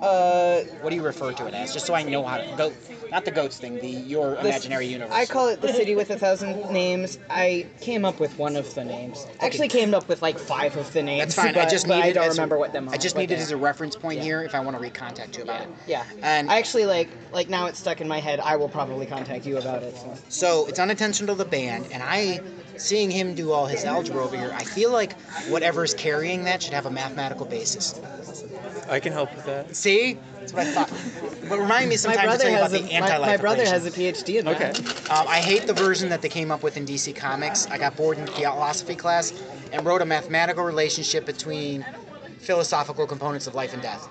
Uh, What do you refer to it as? Just so I know how to goat, not the goats thing, the your the- imaginary universe. I call it the city with a thousand names. I came up with one of the names. Actually, came up with like five of the names. That's fine. I just but need I it don't as a- remember what them. I just what need it they as a reference point Yeah. here if I want to recontact you about it. Yeah. And I actually like like now it's stuck in my head. I will probably contact you about it. So. So it's unintentional to the band, and I, seeing him do all his algebra over here, I feel like whatever's carrying that should have a mathematical basis. I can help with that. See? That's what I thought. But remind me My sometime to brother tell you about has the a, anti-life my brother equation. has a PhD in that. Okay. Um, I hate the version that they came up with in DC Comics. I got bored in philosophy class and wrote a mathematical relationship between philosophical components of life and death.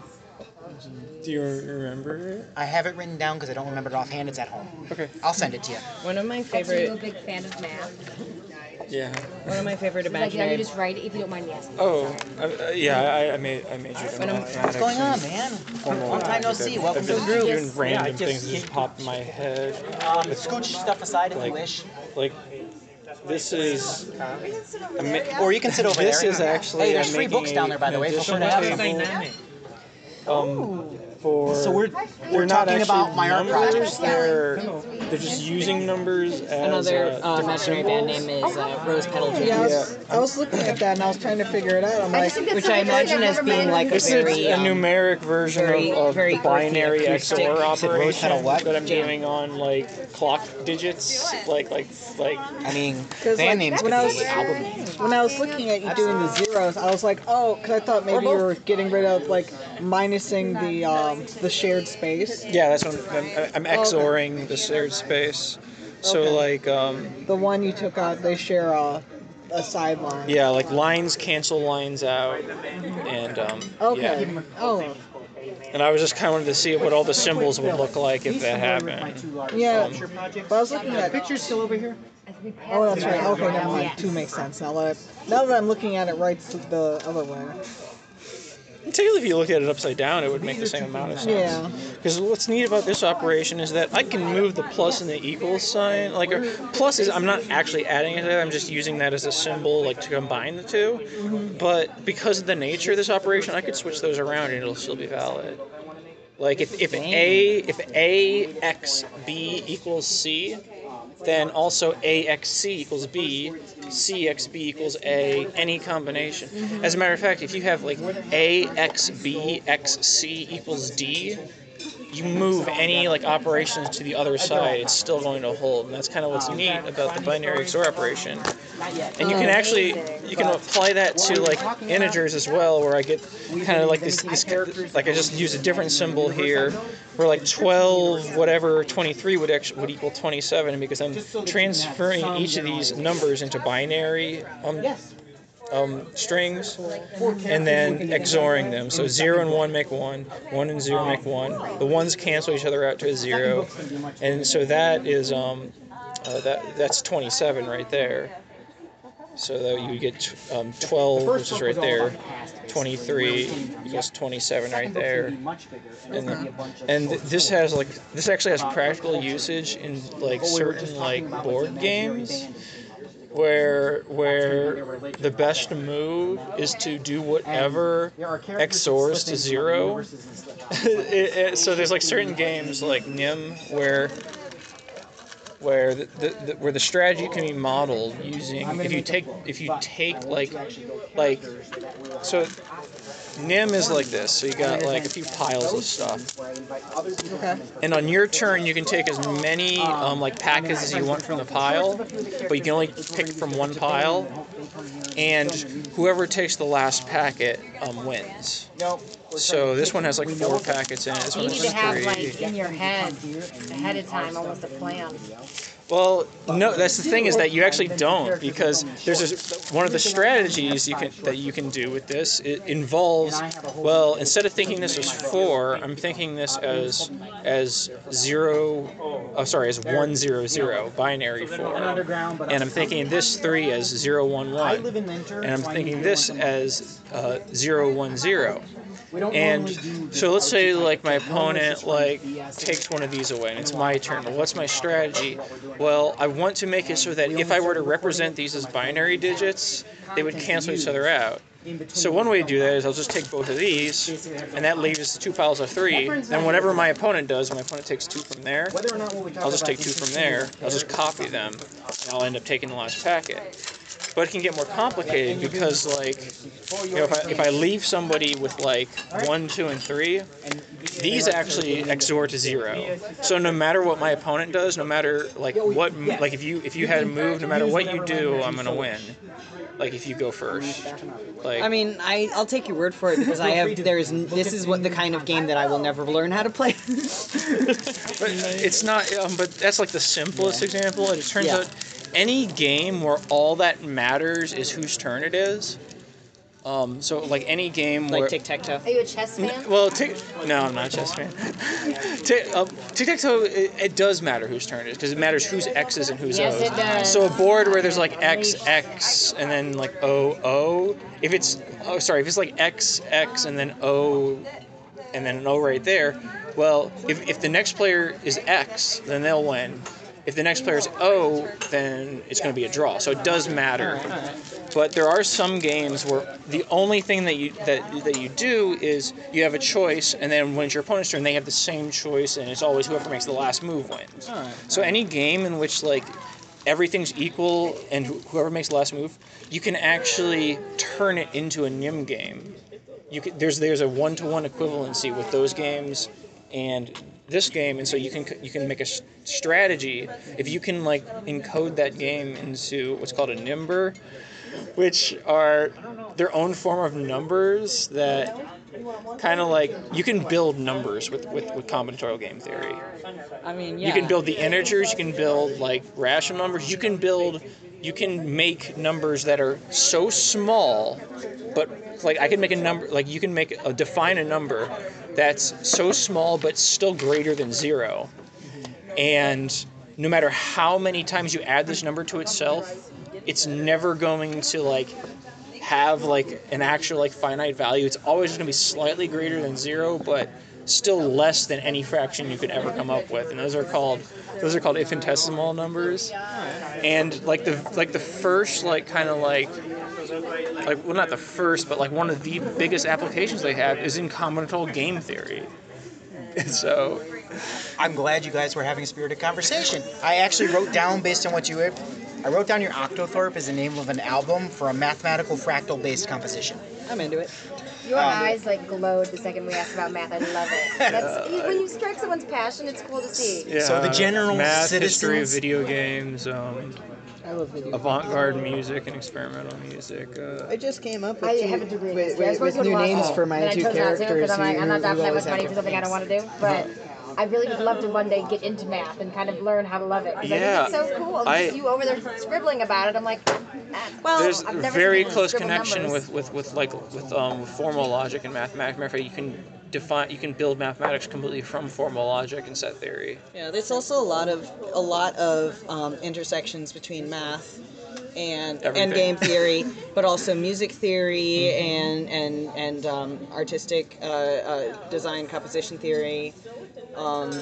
Do you remember it? I have it written down because I don't remember it offhand. It's at home. Okay. I'll send it to you. One of my Also, you a big fan of math. Yeah. one of my favorite Like, yeah, you just write it if you don't mind me asking. Oh, uh, uh, yeah. I, I made I majored in When I'm- mathematics. What's going on, and man? formal Long time no logic. see. I've- Welcome I've to the been group. Doing random I just- things that just popped in my head. Um, scooch your stuff aside if Like- you wish. Like, this is. I'm ma- Or you can sit over this is actually. Hey, there's I'm free books down there, by the way. Feel free to have them. table, Um, for So we're they're we're not talking about my art numbers, project. They're they're just using numbers as another uh, uh, different imaginary band name is uh, Rose Petal Jam. Yeah, I was, I was looking at that and I was trying to figure it out. I'm like, just which I imagine as being like a This is very, a um, numeric version very- of, of very binary earthy acoustic. XOR Is it rose petal operation what? that I'm doing on like clock digits, like like like. I mean, band like, names when could I was- album names. when I was looking at you doing the zeros, I was like, oh, because I thought maybe you were getting rid of like minusing the um, the shared space. Yeah, that's what I'm, I'm, I'm XORing the shared space. So Okay. like um, The one you took out, they share a, a sideline. yeah, like lines cancel lines out, and um, Okay. yeah. Oh, And I was just kind of wanted to see what all the symbols would look like if that happened. yeah. Um, But I was looking at Picture's still over here. Oh, that's right. Okay, never mind. Yes. Two makes sense. Now that now that I'm looking at it right the other way. Technically, if you looked at it upside down, it would make the same amount of sense. Yeah. Because what's neat about this operation is that I can move the plus and the equals sign. Like, a plus is I'm not actually adding it to that. I'm just using that as a symbol, like to combine the 2 mm-hmm. But because of the nature of this operation, I could switch those around and it'll still be valid. Like if, if a if a x b equals c, then also axc equals b, cxb equals a, any combination. As a matter of fact, if you have like axb xc equals d, you move any like operations to the other side, it's still going to hold. And that's kind of what's neat about the binary XOR operation. And you can actually you can apply that to like integers as well, where I get kind of like this, this like I just use a different symbol here, where like 12 whatever 23 would actually would equal 27 because I'm transferring each of these numbers into binary um, um, strings and then XORing them. So 0 and 1 make 1, 1 and 0 make 1. The ones cancel each other out to a 0. And so that is um, uh, that that's 27 right there. So that you get um, 12, which is right there. 23 equals 27 right there. And and this has like this actually has practical usage in like certain like board games where where the best move is to do whatever XORs to zero. It- it- so there's like certain games like NIM where where the, the, the where the strategy can be modeled using if you take if you take like like so NIM is like this. So you got like a few piles of stuff. Okay. And on your turn, you can take as many um, like packets as you want from the pile, but you can only pick from one pile. And whoever takes the last packet um, wins. So this one has like four packets in it. This You one need has to have three. like in your head ahead of time almost a plan. Well, no, that's the thing is that you actually don't because there's this, one of the strategies you can that you can do with this. It involves well, instead of thinking this as four, I'm thinking this as as zero. Oh, sorry, as one zero zero binary four, and I'm thinking this three as zero one one, and I'm thinking this as uh, zero one zero. And so let's say like my RT type. Normally it's opponent like takes one of these away and it's my turn. Well, what's my strategy? Well, I want to make it so that if I were to represent these as binary digits, they would cancel each other out. So one way to do that is I'll just take both of these, and that leaves two piles of three. And whatever my opponent does, my opponent takes two from there, Whether or not what we talk I'll just take two from there. I'll just copy them, and I'll end up taking the last packet. But it can get more complicated because, like, you know, if I, if I leave somebody with like one, two, and three, these actually XOR to zero. So no matter what my opponent does, no matter like what, like if you if you had a move, no matter what you do, I'm gonna win. Like if you go first. Like I mean, I I'll take your word for it because I have there's this is what the kind of game that I will never learn how to play. But it's not. Um, but that's like the simplest example. And it turns Yeah. out any game where all that matters is whose turn it is. Um, so like any game where like tic tac toe. Are you a chess fan? N- Well, tic- no, I'm not a chess fan. Tic- um, Tic-tac-toe, it, it does matter whose turn it is because it matters whose X's and who's Yes, O's. it does. So a board where there's like X X and then like O O, if it's oh sorry, if it's like X X and then O and then an O right there, well, if, if the next player is X, then they'll win. If the next player is O, then it's going to be a draw. So it does matter. But there are some games where the only thing that you that that you do is you have a choice, and then when it's your opponent's turn, they have the same choice, and it's always whoever makes the last move wins. So any game in which like everything's equal and wh- whoever makes the last move, you can actually turn it into a nim game. You can, there's there's a one to one equivalency with those games and this game, and so you can you can make a strategy if you can like encode that game into what's called a nimber, which are their own form of numbers that kind of like you can build numbers with, with, with combinatorial game theory. I mean, yeah. You can build the integers, you can build like rational numbers, you can build you can make numbers that are so small but like I can make a number like you can make a define a number that's so small but still greater than 0. And no matter how many times you add this number to itself, it's never going to like have like an actual like finite value. It's always going to be slightly greater than 0 but still less than any fraction you could ever come up with. And those are called those are called infinitesimal numbers. And like the like the first like kind of like like well not the first but like one of the biggest applications they have is in combinatorial game theory. So I'm glad you guys were having a spirited conversation. I actually wrote down based on what you were. I wrote down your Octothorpe as the name of an album for a mathematical fractal based composition. I'm into it. Your Um, eyes like glowed the second we asked about math. I love it. That's when you strike someone's passion. It's cool to see. yeah, So the general math, history of video games, um, I love video. Avant-garde music and experimental music. Uh, I just came up with, I two, have a degree in with, history. I was with, supposed to with go to new law names school, for my but I two chose not to characters. because I'm like, I'm not that always much have money for something I don't want to do. Uh-huh. But I really would love to one day get into math and kind of learn how to love it. 'cause Yeah, I think it's so cool. I- Just you over there scribbling about it. I'm like, well, There's I've a never very seen close scribble connection numbers. with, with, with like with um formal logic and mathematics. Matter of fact, you can define you can build mathematics completely from formal logic and set theory. Yeah, there's also a lot of a lot of um, intersections between math and and Everything. game theory, but also music theory Mm-hmm. and and and um, artistic uh, uh, design composition theory. Um,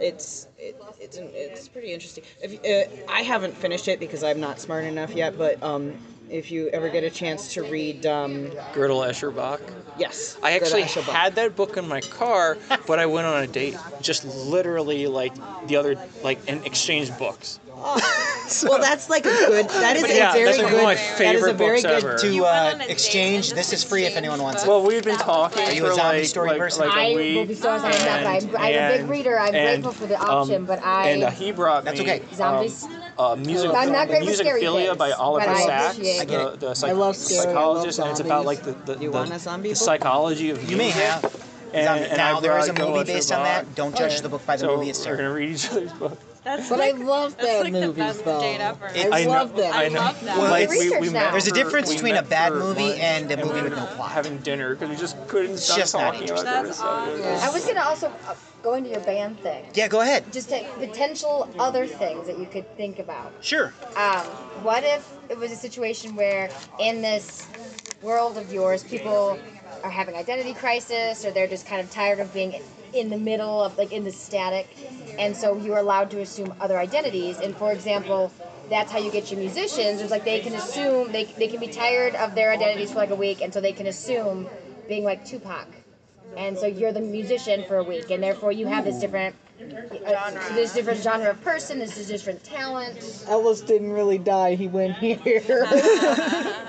it's it, it's an- it's pretty interesting. If, uh, I haven't finished it because I'm not smart enough yet, but um, if you ever get a chance to read, um, Gödel, Escher, Bach. yes, I actually had that book in my car, but I went on a date, just literally like the other like and exchanged books. well, that's like a good. That is But a very that's good. one of my that is a favorite very books good ever. To uh, on a date exchange, this is free if anyone wants it. Well, we've been talking Are you for a zombie like, story like, person? like a I week. will be so sorry about that. I'm, I'm a big reader. I'm and, grateful for the um, option, but I and uh, he brought That's me okay. Zombies? Um, uh, music, I'm not great with music scary Philia things, by Oliver but I Sacks, I the, the psych- I love scary, I love psychologist, and it's about like the the, You the, want a zombie the book? psychology of You may have. And, and now, I there is a movie based on that. Don't judge the book by the so movie it's We're gonna read each other's book. That's But I like, love that's bad like the movies, best though. date ever. It- I, I know- love them. I I love that. Well, like we, we met. There's a difference between a bad movie and a we movie were with no plot. Having dinner because we just couldn't stop just talking about That's it. awesome. Yeah. I was gonna also uh, go into your band thing. Yeah, go ahead. Just to, potential other things that you could think about. Sure. Um, what if it was a situation where in this world of yours, people are having identity crisis, or they're just kind of tired of being in the middle of like in the static, and so you're allowed to assume other identities. And for example, that's how you get your musicians. It's like they can assume they they can be tired of their identities for like a week, and so they can assume being like Tupac. And so you're the musician for a week, and therefore you have this different uh, so this different genre of person. This is different talent. Elvis didn't really die. He went here.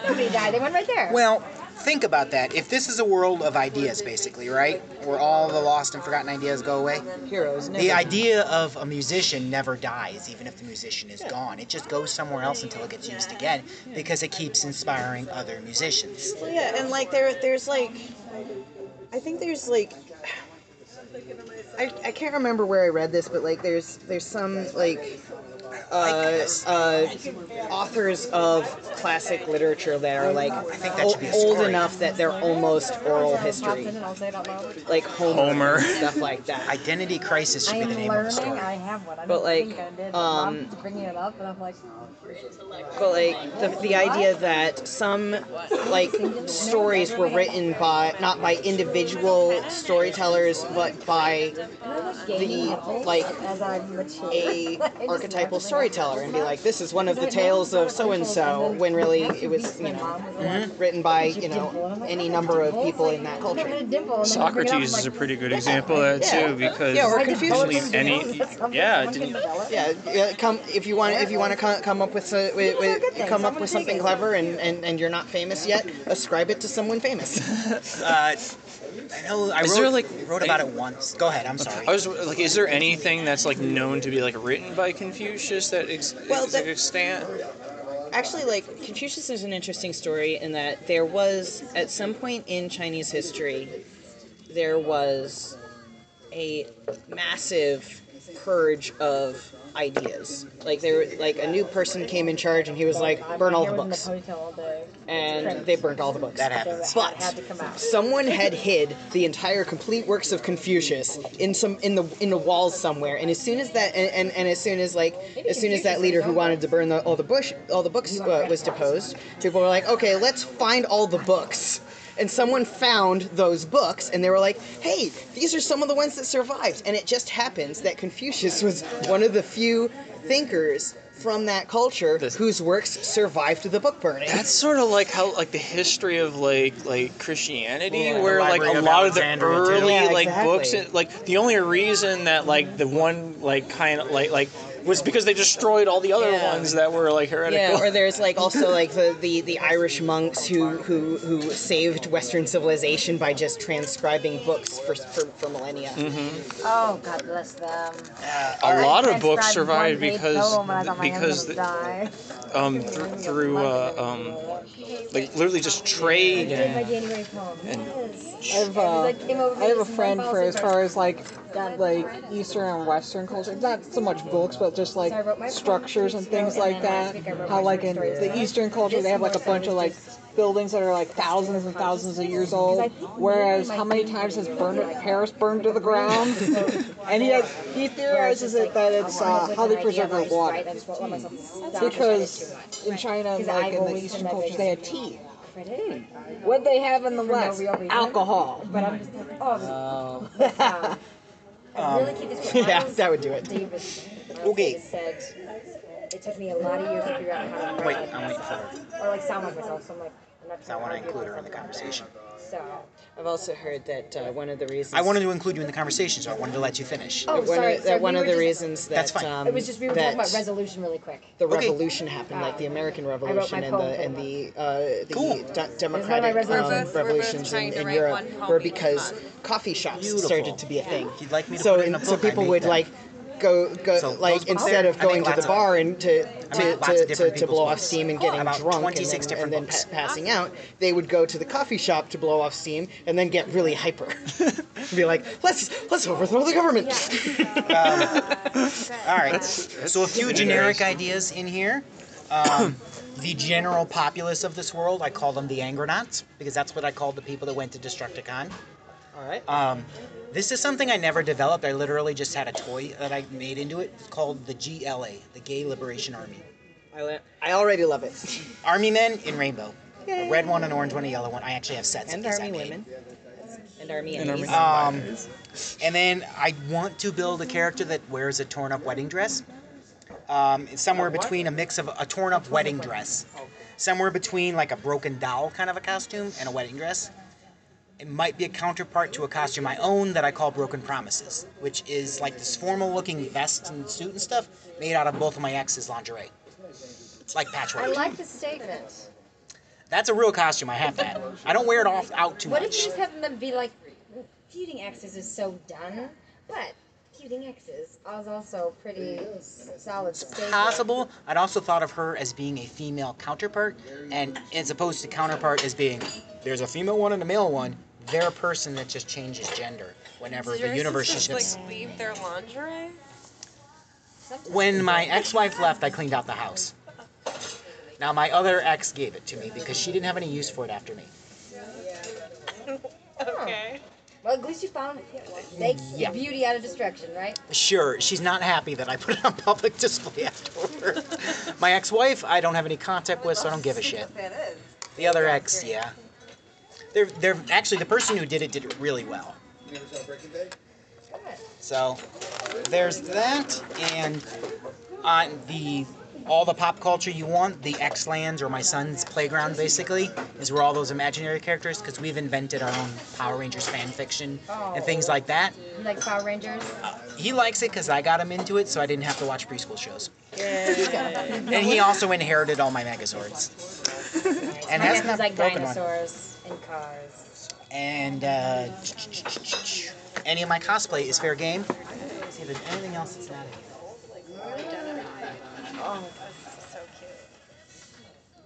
Nobody died. They went right there. Well, think about that. If this is a world of ideas, basically, right, where all the lost and forgotten ideas go away, Heroes. Never the idea of a musician never dies, even if the musician is gone. It just goes somewhere else until it gets used again, because it keeps inspiring other musicians. Well, yeah, and like there, there's like, I think there's like, I, I can't remember where I read this, but like there's there's some like, uh, uh, authors of classic literature that are like think that should be old enough that they're almost oral history, I'll say it out loud. like Homer, Homer. and stuff like that. Identity crisis should be the name of the story. I have one. I But, like, think I did. um, bringing it up, and I'm like, But like the, the idea that some like stories were written by not by individual storytellers but by the like as a archetypal storyteller and be like this is one of the tales of so and so when really it was you know written by you know any number of people in that culture. Socrates is a pretty good example of that too because Yeah, or usually Confucius. any yeah didn't Yeah, yeah, come if you want if you want to come, come up with, a, with, with come up with something clever and, and, and you're not famous yet, ascribe it to someone famous. Uh, I know I Is wrote, there, like, wrote about it once. Go ahead. I'm sorry. I was like, is there anything that's like known to be like written by Confucius that ex- Well, is that- extant? Actually, like Confucius is an interesting story in that there was at some point in Chinese history, there was a massive purge of ideas. Like there, like a new person came in charge and he was like, burn all the books, and they burned all the books. That happens. But had to come out. someone had hid the entire complete works of Confucius in some in the in the walls somewhere. And as soon as that and, and, and as soon as like as soon as that leader who wanted to burn the, all the bush all the books uh, was deposed, people were like, okay, let's find all the books. And someone found those books, and they were like, "Hey, these are some of the ones that survived." And it just happens that Confucius was one of the few thinkers from that culture This- whose works survived the book burning. That's sort of like how like the history of like like Christianity, Yeah, where like a of lot of the early Yeah, like exactly. books, like the only reason that like the one like kind of like like was because they destroyed all the other Yeah. ones that were like heretical. Yeah, or there's like also like the, the, the Irish monks who, who who saved Western civilization by just transcribing books for, for, for millennia. Oh, God bless them. a lot of books survived because poem and I thought my hands because the, um through, through uh, um like literally just trade and and- I have, uh, Like, came over I have a friend for as far as like like Eastern and Western culture. Not so much books, but just like So I wrote my structures and things and like then last that. week I wrote How my like short in stories. the Eastern culture they have like a bunch of like buildings that are like thousands and thousands of years old. Whereas how many times has burned Paris burned to the ground? and he has, he theorizes it that it's uh, how they preserve their water. Because in China, and like in the Eastern cultures, they had tea. What they have in the West? real reason. Alcohol. But I'm just like, oh, this um, I really keep this Yeah, that would do it. David, Okay. David said it took me a lot of years to figure out how to Wait, write I'm waiting for her. myself, or like sound like myself. So I'm like, I'm not So I want to include her in the conversation. So, I've also heard that uh, one of the reasons I wanted to include you in the conversation, so I wanted to let you finish. oh, one sorry. of, sorry, that one we of the just- reasons that That's fine. um, It was just we were that talking about resolution really quick. the Okay. revolution happened, like the American Revolution and the and the uh, the Cool. de- democratic resolutions. um, We're both- we're both revolutions in, in Europe were because coffee shops Beautiful. started to be a thing. If you'd like me to so put it in a so book, I people would them. like go go So like instead there, of going to lots the of- bar and to to, to, to, to blow off steam and getting About drunk and then, and then pa- passing out, they would go to the coffee shop to blow off steam and then get really hyper. Be like, let's let's overthrow the government. All right. So a few generic ideas in here. Um, the general populace of this world, I call them the Angronauts because that's what I called the people that went to Destructicon. All right. Um, this is something I never developed. I literally just had a toy that I made into it called the GLA, the Gay Liberation Army. I, la- I already love it. Army men in rainbow. A red one, an orange one, a yellow one. I actually have sets And of these I army made. women. And army And enemies. army- Um, and then I want to build a character that wears a torn up wedding dress. Um, it's somewhere between a mix of a torn up wedding dress, somewhere between like a broken doll kind of a costume and a wedding dress. It might be a counterpart to a costume I own that I call Broken Promises, which is like this formal looking vest and suit and stuff made out of both of my ex's lingerie. It's like patchwork. I like the statement. That's a real costume I have that. I don't wear it off out too What much. What if you just have them be like, feuding exes is so done, but feuding exes is also pretty solid statement. possible. I'd also thought of her as being a female counterpart, and as opposed to counterpart as being there's a female one and a male one. They're a person that just changes gender whenever Did the your universe sisters, shifts. like leave their lingerie? Sometimes. When my ex-wife left, I cleaned out the house. Now my other ex gave it to me because she didn't have any use for it after me. Okay. Well, at least you found make Yeah. beauty out of destruction, right? Sure, she's not happy that I put it on public display afterward. my ex-wife, I don't have any contact with, so I don't give a shit. The other ex, yeah. They're they're actually the person who did it did it really well. So there's that, and on the all the pop culture you want, the X lands or my son's playground basically is where all those imaginary characters, because we've invented our own Power Rangers fan fiction and things like that. You like Power Rangers? Uh, he likes it because I got him into it, so I didn't have to watch preschool shows. And he also inherited all my Megazords. And My has not like broken one. dinosaurs and cars. And uh, any of my cosplay is fair game. See if there's anything else that's not in here. Oh, this so cute.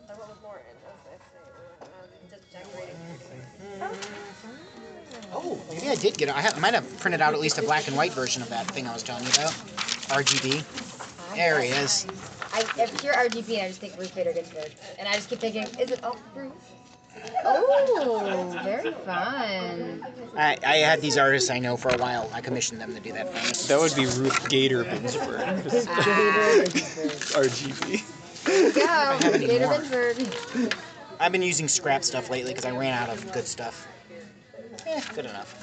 That one was more in, as I say, um, just decorating. Oh, maybe I did get it. I have, might have printed out at least a black and white version of that thing I was telling you about. RGB. There he is. I, if you're RGB, I just think Ruth Bader Ginsburg, and I just keep thinking, is it oh Ruth? Oh, very fun. I, I had these artists I know for a while. I commissioned them to do that for me. That would be Ruth Gator Binsberg. Bader Ginsburg. RGB. There you go, have any Bader more. Ginsburg. I've been using scrap stuff lately because I ran out of good stuff. Eh, good enough.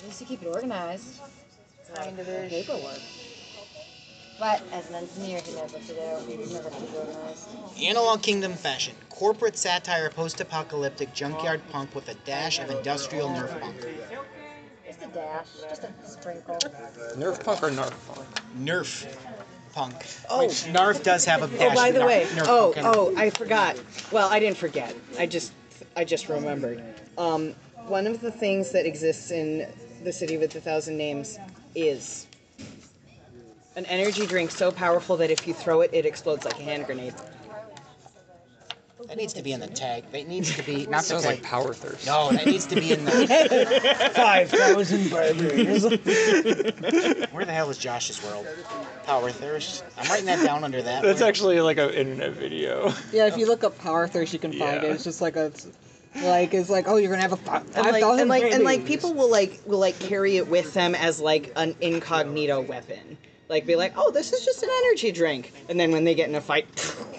At least you keep it organized. Kind of paperwork. But as an engineer, he knows what to do. He never keep organized. Analog Kingdom fashion. Corporate satire, post-apocalyptic junkyard punk with a dash of industrial nerf punk. Just a dash, just a sprinkle. Nerf punk or Narf punk? Nerf punk. Oh. Which Narf does have a dash. Oh, by the Nar- way, Nerf oh, punk oh, I forgot. Well, I didn't forget. I just, I just remembered. Um, one of the things that exists in the city with a thousand names is an energy drink so powerful that if you throw it, it explodes like a hand grenade. That needs to be in the tag. That needs to be not the Sounds tag. like Power Thirst. no, that needs to be in the. Five thousand burgers. Where the hell is Josh's world? Power thirst. I'm writing that down under that. That's Where- actually like an internet video. Yeah, if you look up Power Thirst, you can find Yeah. it. It's just like a, like it's like oh, you're gonna have a fi- and five like, thousand and like, and like people will like will like carry it with them as like an incognito weapon. Like be like, oh, this is just an energy drink, and then when they get in a fight,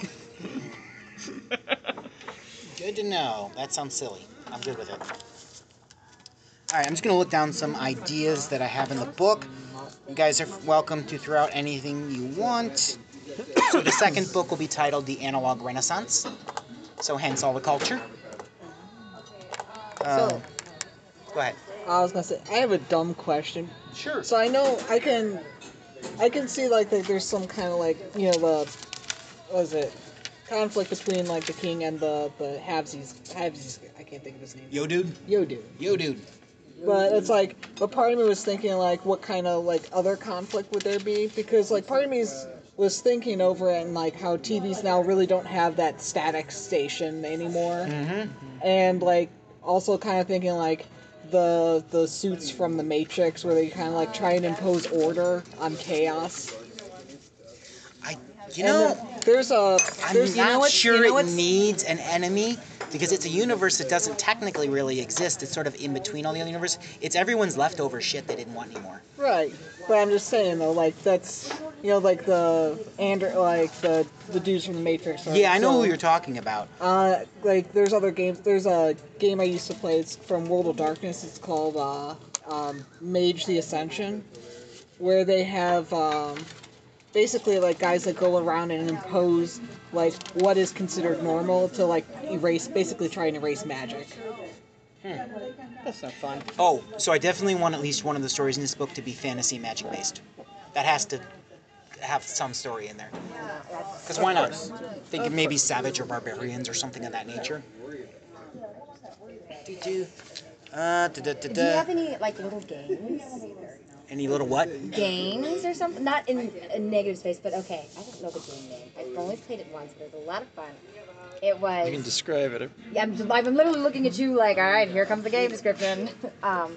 Good to know. That sounds silly. I'm good with it. All right, I'm just gonna look down some ideas that I have in the book. You guys are welcome to throw out anything you want. So the second book will be titled "The Analog Renaissance." So hence all the culture. Um, So- go ahead. I was gonna say I have a dumb question. Sure. So I know I can, I can see like that there's some kind of like you know the, what is it, conflict between like the king and the the halvesies. Halvesies. I can't think of his name. Yo, dude. Yo, dude. Yo, dude. But it's like, but part of me was thinking like, what kind of like other conflict would there be? Because like part of me was thinking over it and like how TVs now really don't have that static station anymore, Mm-hmm. and like also kind of thinking like the the suits from the Matrix where they kind of like try and impose order on chaos. I, you And know, there's a I'm there's not you know what, sure you know it needs an enemy because it's a universe that doesn't technically really exist. It's sort of in between all the other universes. It's everyone's leftover shit they didn't want anymore. Right, but I'm just saying though, like that's you know like the Ander like the the dudes from the Matrix. Right? Yeah, I know So, who you're talking about. Uh, like there's other games. There's a game I used to play. It's from World of Darkness. It's called uh, um, Mage the Ascension, where they have um, basically like guys that go around and impose like what is considered normal to like erase, basically try and erase magic. That's not fun. Oh, so I definitely want at least one of the stories in this book to be fantasy magic based. That has to have some story in there. Because why not? Think maybe savage or barbarians or something of that nature. Do-do. Uh, Do you have any like little games? Any little what? Games or something? Not in a negative space, but okay. I don't know the game name. I've only played it once, but it was a lot of fun. It was. You can describe it. I'm, I'm literally looking at you like, all right, here comes the game description. Um,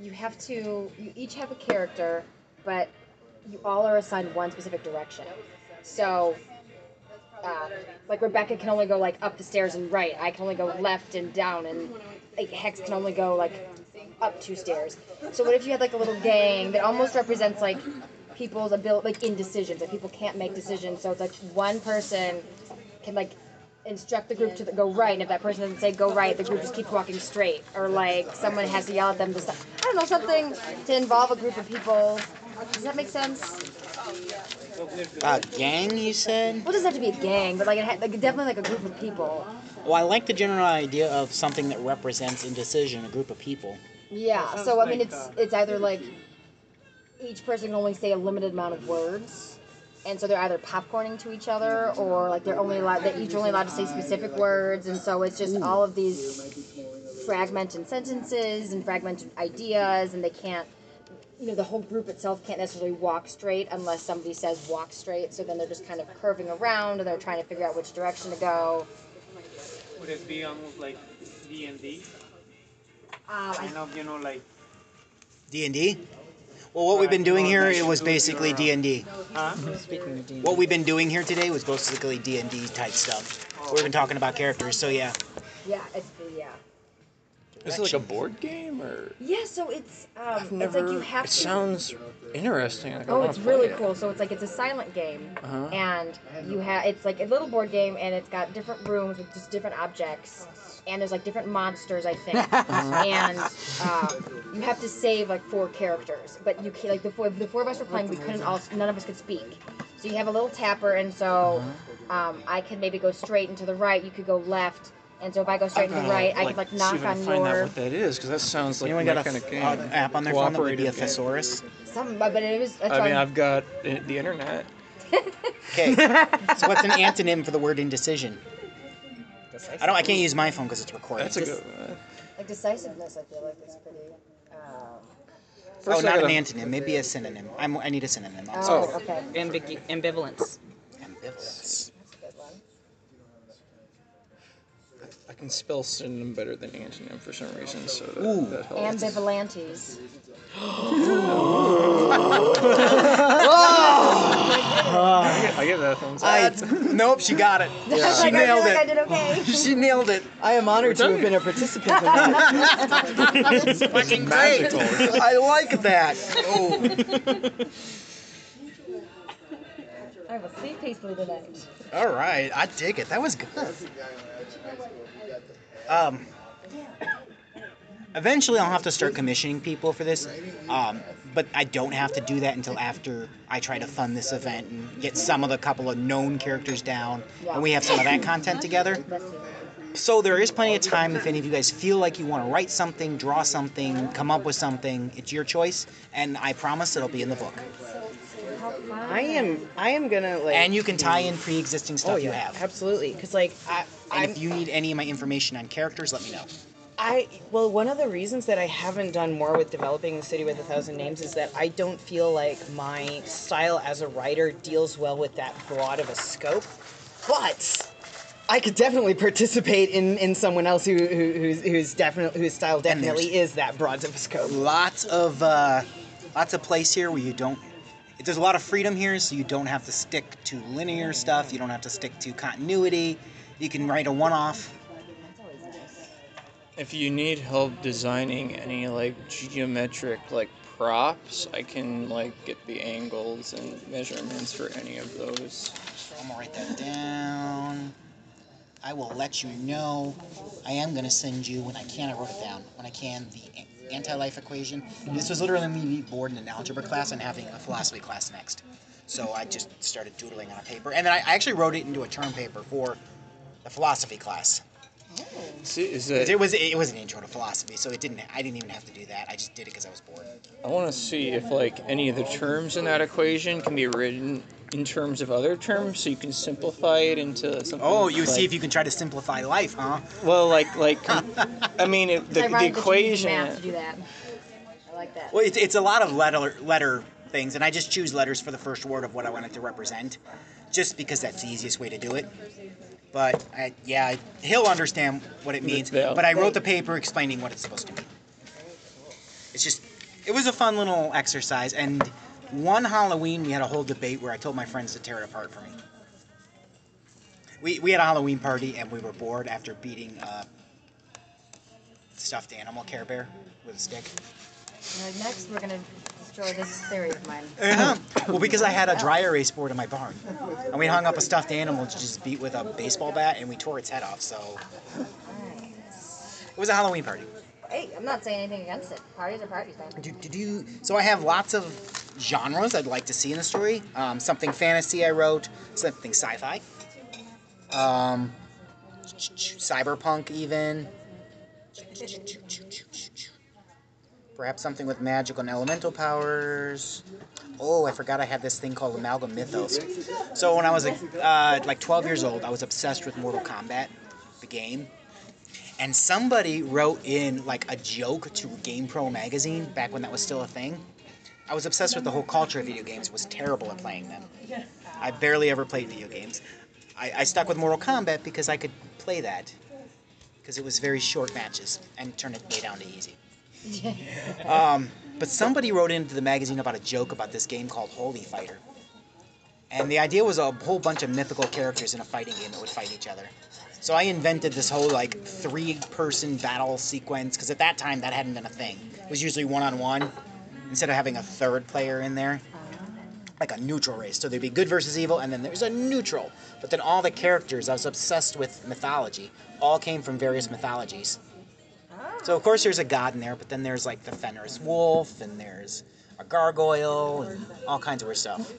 you have to, you each have a character, but you all are assigned one specific direction. So, uh, like Rebecca can only go like up the stairs and right. I can only go left and down, and like Hex can only go like up two stairs. So what if you had like a little gang that almost represents like people's ability, like indecisions, like people can't make decisions. So it's like one person can like instruct the group to go right, and if that person doesn't say go right, the group just keeps walking straight. Or like someone has to yell at them to stop. I don't know something to involve a group of people. Does that make sense? A gang, you said? Well, it doesn't have to be a gang, but like it ha- like definitely like a group of people. Well, I like the general idea of something that represents indecision, a group of people. Yeah. So I mean, it's it's either like each person can only say a limited amount of words, and so they're either popcorning to each other, or like they're only allowed they each only allowed to say specific words, and so it's just all of these fragmented sentences and fragmented ideas, and they can't. You know, the whole group itself can't necessarily walk straight unless somebody says walk straight. So then they're just kind of curving around, and they're trying to figure out which direction to go. Would it be almost like D and D? Um, I Kind of, you know, like D and D. Well, what we've been doing here, it was basically D and D. Speaking of D. What we've been doing here today was basically D and D type stuff. We've been talking about characters, so yeah. yeah, it's yeah. Is it like a board game or? Yeah, so it's um, I've it's like you have it to. sounds interesting. Like, Oh, it's play really it. cool. So it's like it's a silent game, Uh-huh. and you have it's like a little board game, and it's got different rooms with just different objects, and there's like different monsters, I think, and um, you have to save like four characters, but you can like the four the four of us were playing, we couldn't all none of us could speak, so you have a little tapper, and so Uh-huh. um, I could maybe go straight and to the right, you could go left. And so if I go straight to the gotta, right, I could like see knock if I on can find out what that is because that sounds like Anyone my got a kind of game. uh, app on their phone that would be a Cooperative game. thesaurus? something, but it was. That's I why mean, I'm- I've got i- the internet. Okay. so what's an antonym for the word indecision? I don't. I can't use my phone because it's recorded. That's a Just- good one. Like decisiveness, I feel like it's pretty. Um, Oh, First I not an gotta- antonym. Maybe a synonym. I'm, I need a synonym. I'm oh, okay. Ambigu- ambivalence. Ambivalence. That's a good one. I can spell synonym better than antonym for some reason, so that, Ooh. that helps. Ambivalentes. I get, I get that thumbs up. I, nope, she got it. I She like, I feel nailed like I it. did okay. She nailed it. I am honored to have been a participant in that. It's fucking great. magical. I like that. Oh. I will sleep peacefully tonight. All right, I dig it. That was good. Um, eventually, I'll have to start commissioning people for this, um, but I don't have to do that until after I try to fund this event and get some of the couple of known characters down, and we have some of that content together. So there is plenty of time if any of you guys feel like you want to write something, draw something, come up with something. It's your choice, and I promise it'll be in the book. I am. I am gonna like. And you can tie in pre-existing stuff Oh you have. absolutely. Because like I, And I'm, if you need any of my information on characters, let me know. I well, one of the reasons that I haven't done more with developing the city with a thousand names is that I don't feel like my style as a writer deals well with that broad of a scope. But I could definitely participate in, in someone else who, who who's who's definitely whose style definitely is that broad of a scope. lots of uh, lots of place here where you don't there's a lot of freedom here so you don't have to stick to linear stuff you don't have to stick to continuity you can write a one-off That's always nice. If you need help designing any like geometric like props, I can like get the angles and measurements for any of those. i'm gonna write that down. I will let you know. I am gonna send you when i can i wrote it down. When i can the anti-life equation. This was literally me being bored in an algebra class and having a philosophy class next. So i just started doodling on a paper. And then I actually wrote it into a term paper for the philosophy class See, is 'Cause that it was it was an intro to philosophy, so it didn't. I didn't even have to do that. I just did it because I was bored. I want to see if like any of the terms in that equation can be written in terms of other terms, so you can simplify it into something. Oh, you like, see if you can try to simplify life, huh? Well, like like I mean it, the, I the write that equation. math to do that. I like that. Well, it's, it's a lot of letter letter things, and I just choose letters for the first word of what I want it to represent, just because that's the easiest way to do it. But I, yeah, he'll understand what it means. They'll- But I wrote the paper explaining what it's supposed to mean. It's just, it was a fun little exercise, and one Halloween we had a whole debate where I told my friends to tear it apart for me. We, we had a Halloween party and we were bored after beating a stuffed animal Care Bear with a stick. Alright, next, we're gonna destroy this theory of mine. Uh-huh. Well, because I had a dry erase board in my barn, and we hung up a stuffed animal to just beat with a baseball bat, and we tore its head off. So it was a Halloween party. Hey, I'm not saying anything against it. Parties are parties, man. Do, do, do, so I have lots of genres I'd like to see in the story. Um, something fantasy I wrote, something sci-fi, um, cyberpunk even. Perhaps something with magical and elemental powers. Oh, I forgot I had this thing called Amalgam Mythos. So when I was like, uh, like 12 years old, I was obsessed with Mortal Kombat, the game. And somebody wrote in like a joke to GamePro magazine back when that was still a thing. I was obsessed with the whole culture of video games, was terrible at playing them. I barely ever played video games. I, I stuck with Mortal Kombat because I could play that. Because it was very short matches and turn it way down to easy. Um, but somebody wrote into the magazine about a joke about this game called Holy Fighter. And the idea was a whole bunch of mythical characters in a fighting game that would fight each other. So I invented this whole like three person battle sequence because at that time that hadn't been a thing. It was usually one on one instead of having a third player in there. Like a neutral race. So there'd be good versus evil and then there's a neutral. But then all the characters, I was obsessed with mythology, all came from various mythologies. So of course there's a god in there, but then there's like the Fenris wolf and there's a gargoyle and all kinds of weird stuff.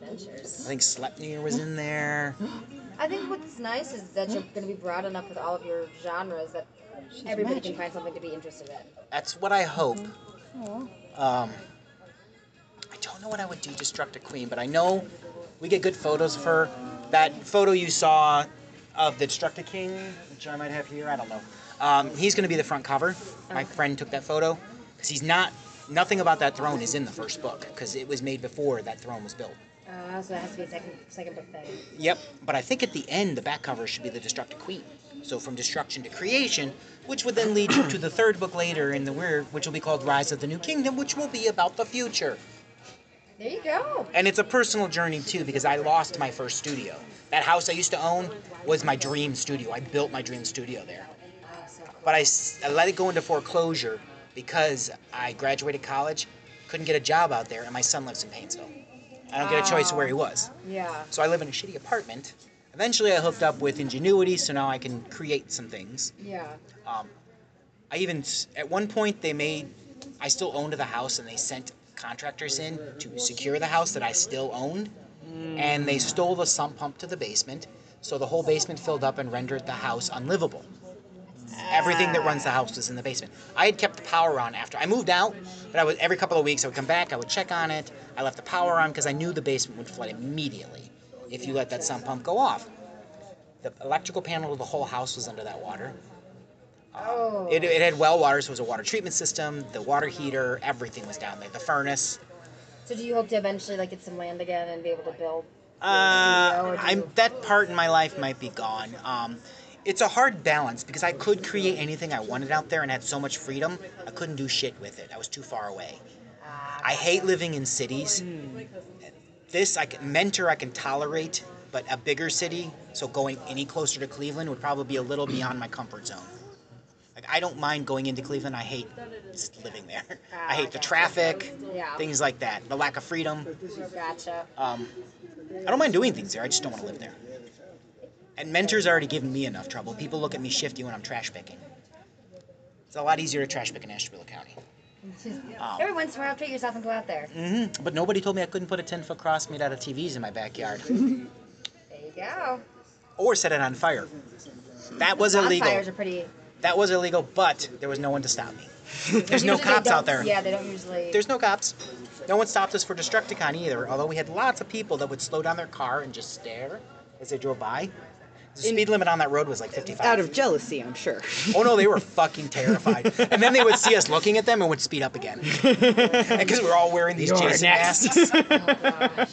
Adventures. I Adventures. think Sleipnir was in there. I think what's nice is that you're gonna be broad enough with all of your genres that everybody can find something to be interested in. That's what I hope. Um, I don't know what I would do Destructor Queen, but I know we get good photos of her. That photo you saw of the Destructor King, which I might have here, I don't know. Um, he's going to be the front cover. My friend took that photo because he's not. Nothing about that throne is in the first book because it was made before that throne was built. Uh, so that has to be a second second book thing. Yep, but I think at the end the back cover should be the Destructive Queen. So from destruction to creation, which would then lead you to the third book later in the weird, which will be called Rise of the New Kingdom, which will be about the future. There you go. And it's a personal journey too because I lost my first studio. That house I used to own was my dream studio. I built my dream studio there. But I, I let it go into foreclosure because I graduated college, couldn't get a job out there, and my son lives in Painesville. I don't get a choice of where he was. Yeah. So I live in a shitty apartment. Eventually, I hooked up with Ingenuity, so now I can create some things. Yeah. Um, I even at one point they made I still owned the house, and they sent contractors in to secure the house that I still owned, and they stole the sump pump to the basement, so the whole basement filled up and rendered the house unlivable. Everything that runs the house was in the basement. I had kept the power on after I moved out, but I would every couple of weeks I would come back, I would check on it. I left the power on because I knew the basement would flood immediately if you let that sump pump go off. The electrical panel of the whole house was under that water. Oh. It, it had well water, so it was a water treatment system. The water heater, everything was down there. The furnace. So do you hope to eventually like get some land again and be able to build? Uh, I'm that part in my life might be gone. Um, it's a hard balance because I could create anything I wanted out there and had so much freedom. I couldn't do shit with it. I was too far away. I hate living in cities. This I can mentor I can tolerate, but a bigger city, so going any closer to Cleveland would probably be a little beyond my comfort zone. Like I don't mind going into Cleveland. I hate just living there. I hate the traffic, things like that, the lack of freedom. Gotcha. Um, I don't mind doing things there. I just don't want to live there. And Mentor's already given me enough trouble. People look at me shifty when I'm trash picking. It's a lot easier to trash pick in Ashtabula County. Um, Every once in a while, treat yourself and go out there. hmm But nobody told me I couldn't put a 10 foot cross made out of TVs in my backyard There you go. or set it on fire. That was illegal. Bonfires are pretty. That was illegal, but there was no one to stop me. There's no cops out there. Yeah, they don't usually. There's no cops. No one stopped us for Destructicon either, although we had lots of people that would slow down their car and just stare as they drove by. The speed limit on that road was like 55. Out of jealousy, I'm sure. Oh no, they were fucking terrified. And then they would see us looking at them and would speed up again. Because we were all wearing these You're Jason masks. Oh,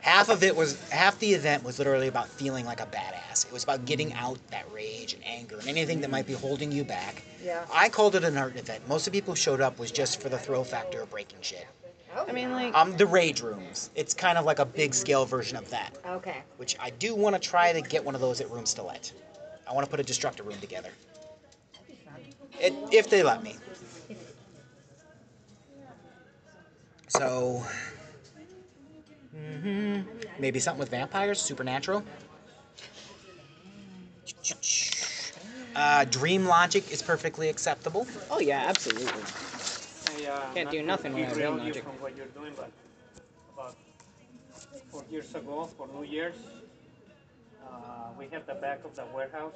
half of it was half the event was literally about feeling like a badass. It was about getting out that rage and anger and anything that might be holding you back. Yeah. I called it an art event. Most of the people who showed up was just for the thrill factor of breaking shit. I mean, like, Um, the rage rooms. It's kind of like a big scale version of that, Okay. which I do want to try to get one of those at Rooms to Let. I want to put a destructor room together. It, if they let me. So, hmm maybe something with vampires, supernatural. Uh, dream logic is perfectly acceptable. oh yeah, absolutely. I, uh, Can't do nothing without derail real you logic. from what you're doing, but about four years ago, for New Year's, uh, we had the back of the warehouse.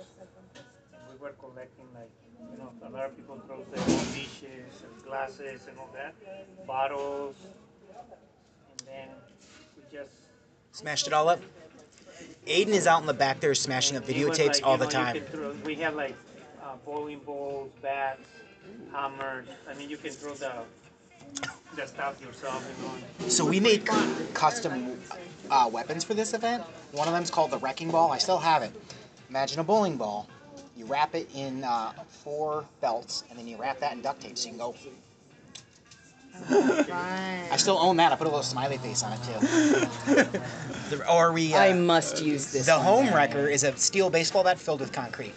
And we were collecting like, you know, a lot of people throw their own dishes and glasses and all that, bottles, and then we just. Smashed it all up. Aiden is out in the back there smashing up it was videotapes like, all the know, you time. throw- we had like uh, bowling balls, bats, hammers. I mean, you can throw the the stuff yourself. You know. So we made custom uh, weapons for this event. One of them's called the Wrecking Ball. I still have it. Imagine a bowling ball. You wrap it in uh, four belts, and then you wrap that in duct tape so you can go. I still own that. I put a little smiley face on it too. The- or we. Uh, I must use this. the one. home wrecker is a steel baseball bat filled with concrete.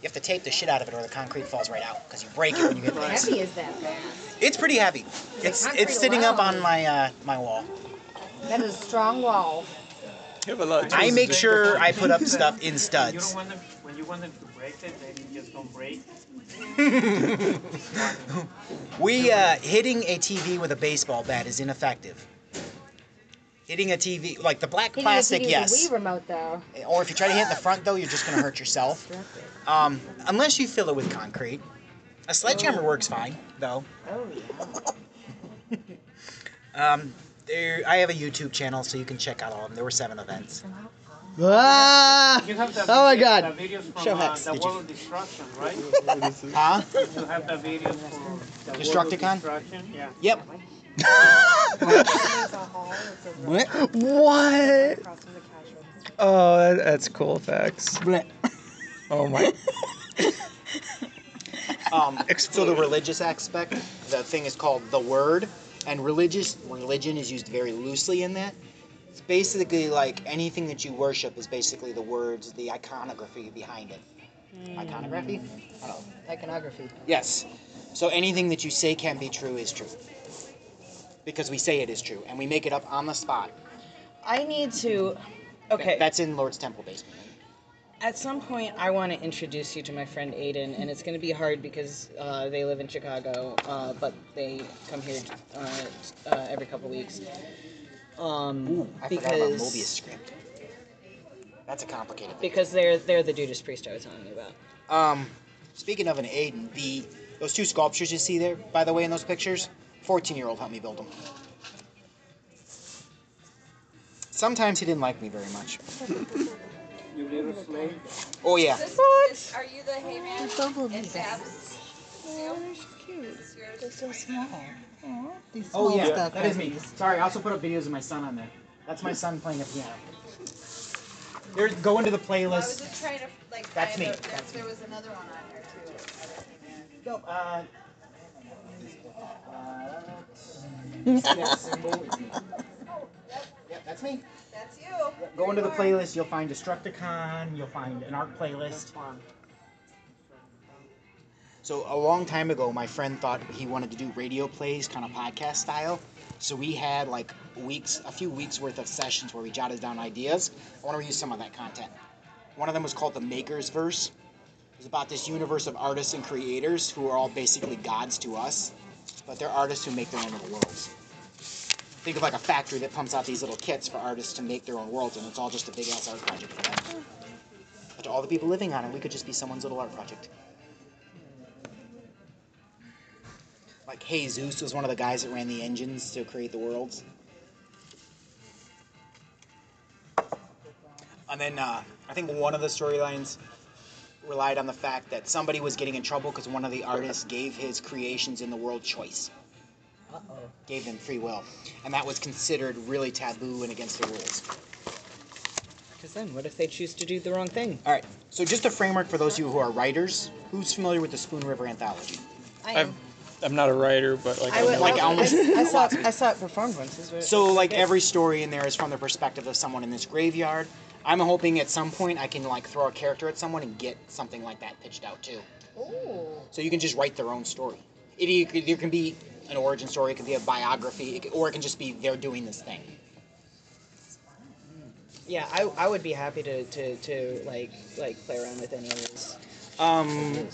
You have to tape the shit out of it, or the concrete falls right out because you break it when you get How loose. heavy is that thing? It's pretty heavy. It's concrete it's sitting up alone. on my uh, my wall. That is a strong wall. You have a lot of I tools make to- sure I put up stuff in You studs. don't want them when you want them to break it, then you just don't break. We uh, hitting a TV with a baseball bat is ineffective. Hitting a TV like the black Hitting plastic, the TV yes. with a Wii remote though. Or if you try to hit in the front though, you're just gonna hurt yourself. Um, unless you fill it with concrete. A sledgehammer works fine though. Oh yeah. Um, there, I have a YouTube channel, so you can check out all of them. There were seven events. Ah! You have the Oh my God. The videos from Show uh, Hex. the Did you- World of Destruction, right? Huh? you have the videos for the World of Destructicon? Destruction. Yeah. Yep. What? What? Oh, that, that's cool effects. Oh my. Um, so the religious aspect, the thing is called the word, and religious religion is used very loosely in that. It's basically like anything that you worship is basically the words, the iconography behind it. Iconography? I. Iconography. Yes. So anything that you say can be true is true. Because we say it is true, and we make it up on the spot. I need to. Okay. That's in Lord's Temple basement. At some point, I want to introduce you to my friend Aiden, and it's going to be hard because uh, they live in Chicago, uh, but they come here uh, uh, every couple weeks. Um, I because forgot about Mobius script. That's a complicated thing. because they're they're the Dudeist priest I was telling you about. Um, speaking of an Aiden, the those two sculptures you see there, by the way, in those pictures, 14-year-old helped me build them. Sometimes he didn't like me very much. your little slave. Oh yeah. This is, are you the hey man? And Babs? They're so small. Aw, these Oh yeah, stuff that is me. Sorry, I also put up videos of my son on there. That's my son playing a piano. There, go into the I was playlist. just trying to like That's me. a- there, That's was another one on there too. Go. Uh, yes. Yep, that's me. That's you. Go into the There you are. playlist. You'll find Destructicon. You'll find an art playlist. So a long time ago, my friend thought he wanted to do radio plays, kind of podcast style. So we had like weeks, a few weeks worth of sessions where we jotted down ideas. I want to reuse some of that content. One of them was called the Maker's Verse. It was about this universe of artists and creators who are all basically gods to us, but they're artists who make their own little worlds. Think of like a factory that pumps out these little kits for artists to make their own worlds, and it's all just a big ass art project for them. But to all the people living on it, we could just be someone's little art project. Like Hey Zeus was one of the guys that ran the engines to create the worlds. And then uh, I think one of the storylines relied on the fact that somebody was getting in trouble because one of the artists gave his creations in the world choice. Gave them free will. And that was considered really taboo and against the rules. Because then, what if they choose to do the wrong thing? All right. So just a framework for those of you who are writers. Who's familiar with the Spoon River Anthology? I I've, I'm not a writer, but like I, would, like I, almost- I, saw it, I saw it performed once. So like good. every story in there is from the perspective of someone in this graveyard. I'm hoping at some point I can like throw a character at someone and get something like that pitched out too. So you can just write their own story. It either can be an origin story, it could be a biography, it or it can just be they're doing this thing. Yeah, I, I would be happy to, to, to like like play around with any of these. Um,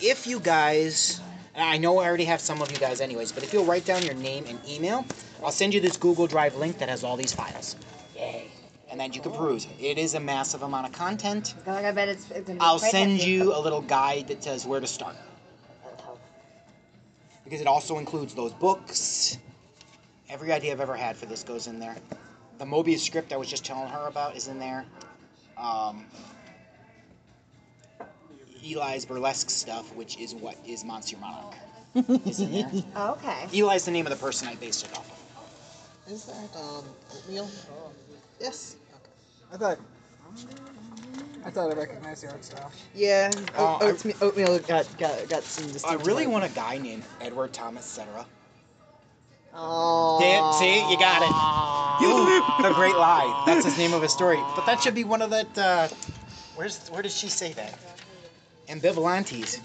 if you guys, I know I already have some of you guys anyways, but if you'll write down your name and email, I'll send you this Google Drive link that has all these files. Yay. And then you can peruse. it. It is a massive amount of content. Like I bet it's. it's be I'll send hefty. you a little guide that says where to start. Because it also includes those books. Every idea I've ever had for this goes in there. The Mobius script I was just telling her about is in there. Um, Eli's burlesque stuff, which is what is Monsieur Monarch, is in there. Oh, okay. Eli's the name of the person I based it off of. Is that um, oatmeal? Yes. Okay. I thought. I thought I recognized the art style. Yeah, Uh, oat, oatmeal, oatmeal got got got some. I distinct really like- want a guy named Edward Thomas Cetera. Oh. Did, see, you got it. the Great Lie. That's his name of his story. But that should be one of that. Uh, where's where does she say that? Ambivalentes.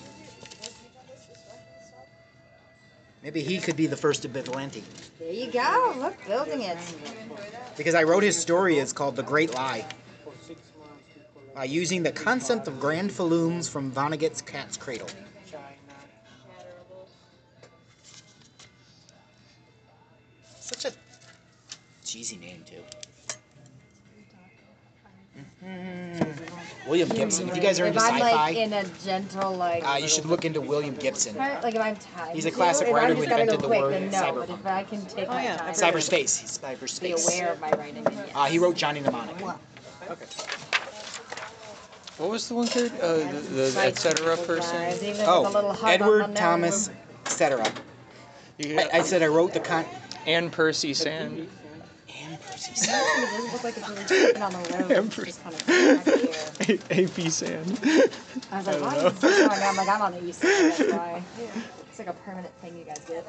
Maybe he could be the first ambivalente. There you go. Look, building it. Because I wrote his story, it's called The Great Lie. By using the concept of granfalloons from Vonnegut's Cat's Cradle. Such a cheesy name, too. Mhm. William Gibson. If you guys are If into I'm sci-fi, like in a gentle like. uh, you should look into William Gibson. Like if I'm tired. He's a classic if writer I'm who gotta invented go the quick, word then no. But cyberpunk. if I can take Oh, my yeah, time, I've heard of Cyberspace. Be aware of my writing. Then yes. Uh, he wrote Johnny Mnemonic. What was the one third? Uh, the, the et cetera person. Guys, even if it's a little Oh, hard on the Edward nose. Thomas, etc. You I, I said I wrote the con. Anne Percy Sand. Anne Percy. Sand. It doesn't look like it's really taken on the road. Emperor. It's just kind of back here. AP Sand. I was like, I why don't is this so I'm like, I'm on the east side, that's why. It's like a permanent thing you guys get.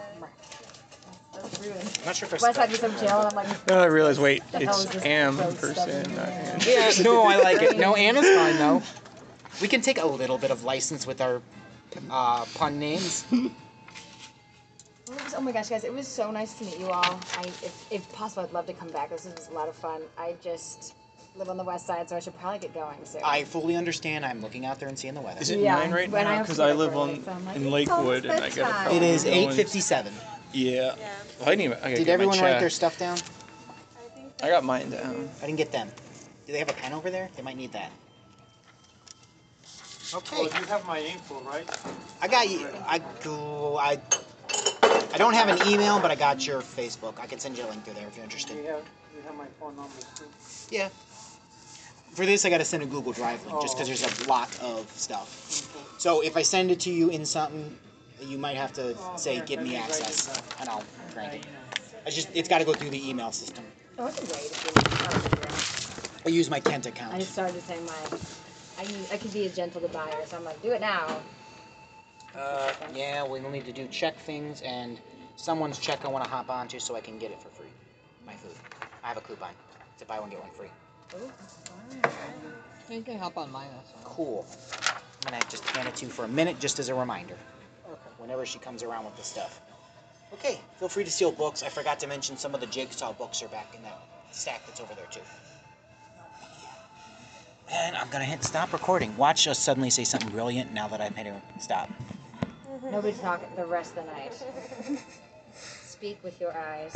That's ruined. I'm not sure if I West side was some jail, and I'm like, Then I realized, wait, The hell it's is this Am gross stuff person, in not there? Anne. Yeah, no, I like it. No, Anna's fine though. We can take a little bit of license with our uh, pun names. Well, oh my gosh, guys, it was so nice to meet you all. I, if, if possible, I'd love to come back. This was a lot of fun. I just live on the west side, so I should probably get going soon. I fully understand. I'm looking out there and seeing the weather. Is it Yeah, nine right when I now? have Because to I get up live early, on so I'm like, in it's Lakewood, and I gotta bedtime. probably It is go and- 8:57. Yeah. Well, I didn't even. I gotta Did get everyone write check. their stuff down? I got mine down. I didn't get them. Do they have a pen over there? They might need that. Okay. Well, you have my info, right? I got you. I go. I. I don't have an email, but I got your Facebook. I can send you a link through there if you're interested. You have, you have my phone number too. Yeah. For this, I gotta send a Google Drive link just because there's a lot of stuff. So if I send it to you in something, you might have to say, "Give me access," and I'll grant it. It's just it's got to go through the email system. Oh, I can wait if you want to figure out. I use my Kent account. I just started to say my. I use, I could be a gentle goodbye, so I'm like, do it now. Uh, yeah, we'll need to do check things and someone's check I want to hop onto so I can get it for free. My food. I have a coupon. It's a buy one get one free. Oh, you can hop on mine. That's. Cool. I'm gonna just hand it to you for a minute, just as a reminder. Okay. Whenever she comes around with the stuff. Okay, feel free to steal books. I forgot to mention some of the Jigsaw books are back in that stack that's over there too. And I'm gonna hit stop recording. Watch us suddenly say something brilliant now that I've hit stop. Nobody talk the rest of the night. Speak with your eyes.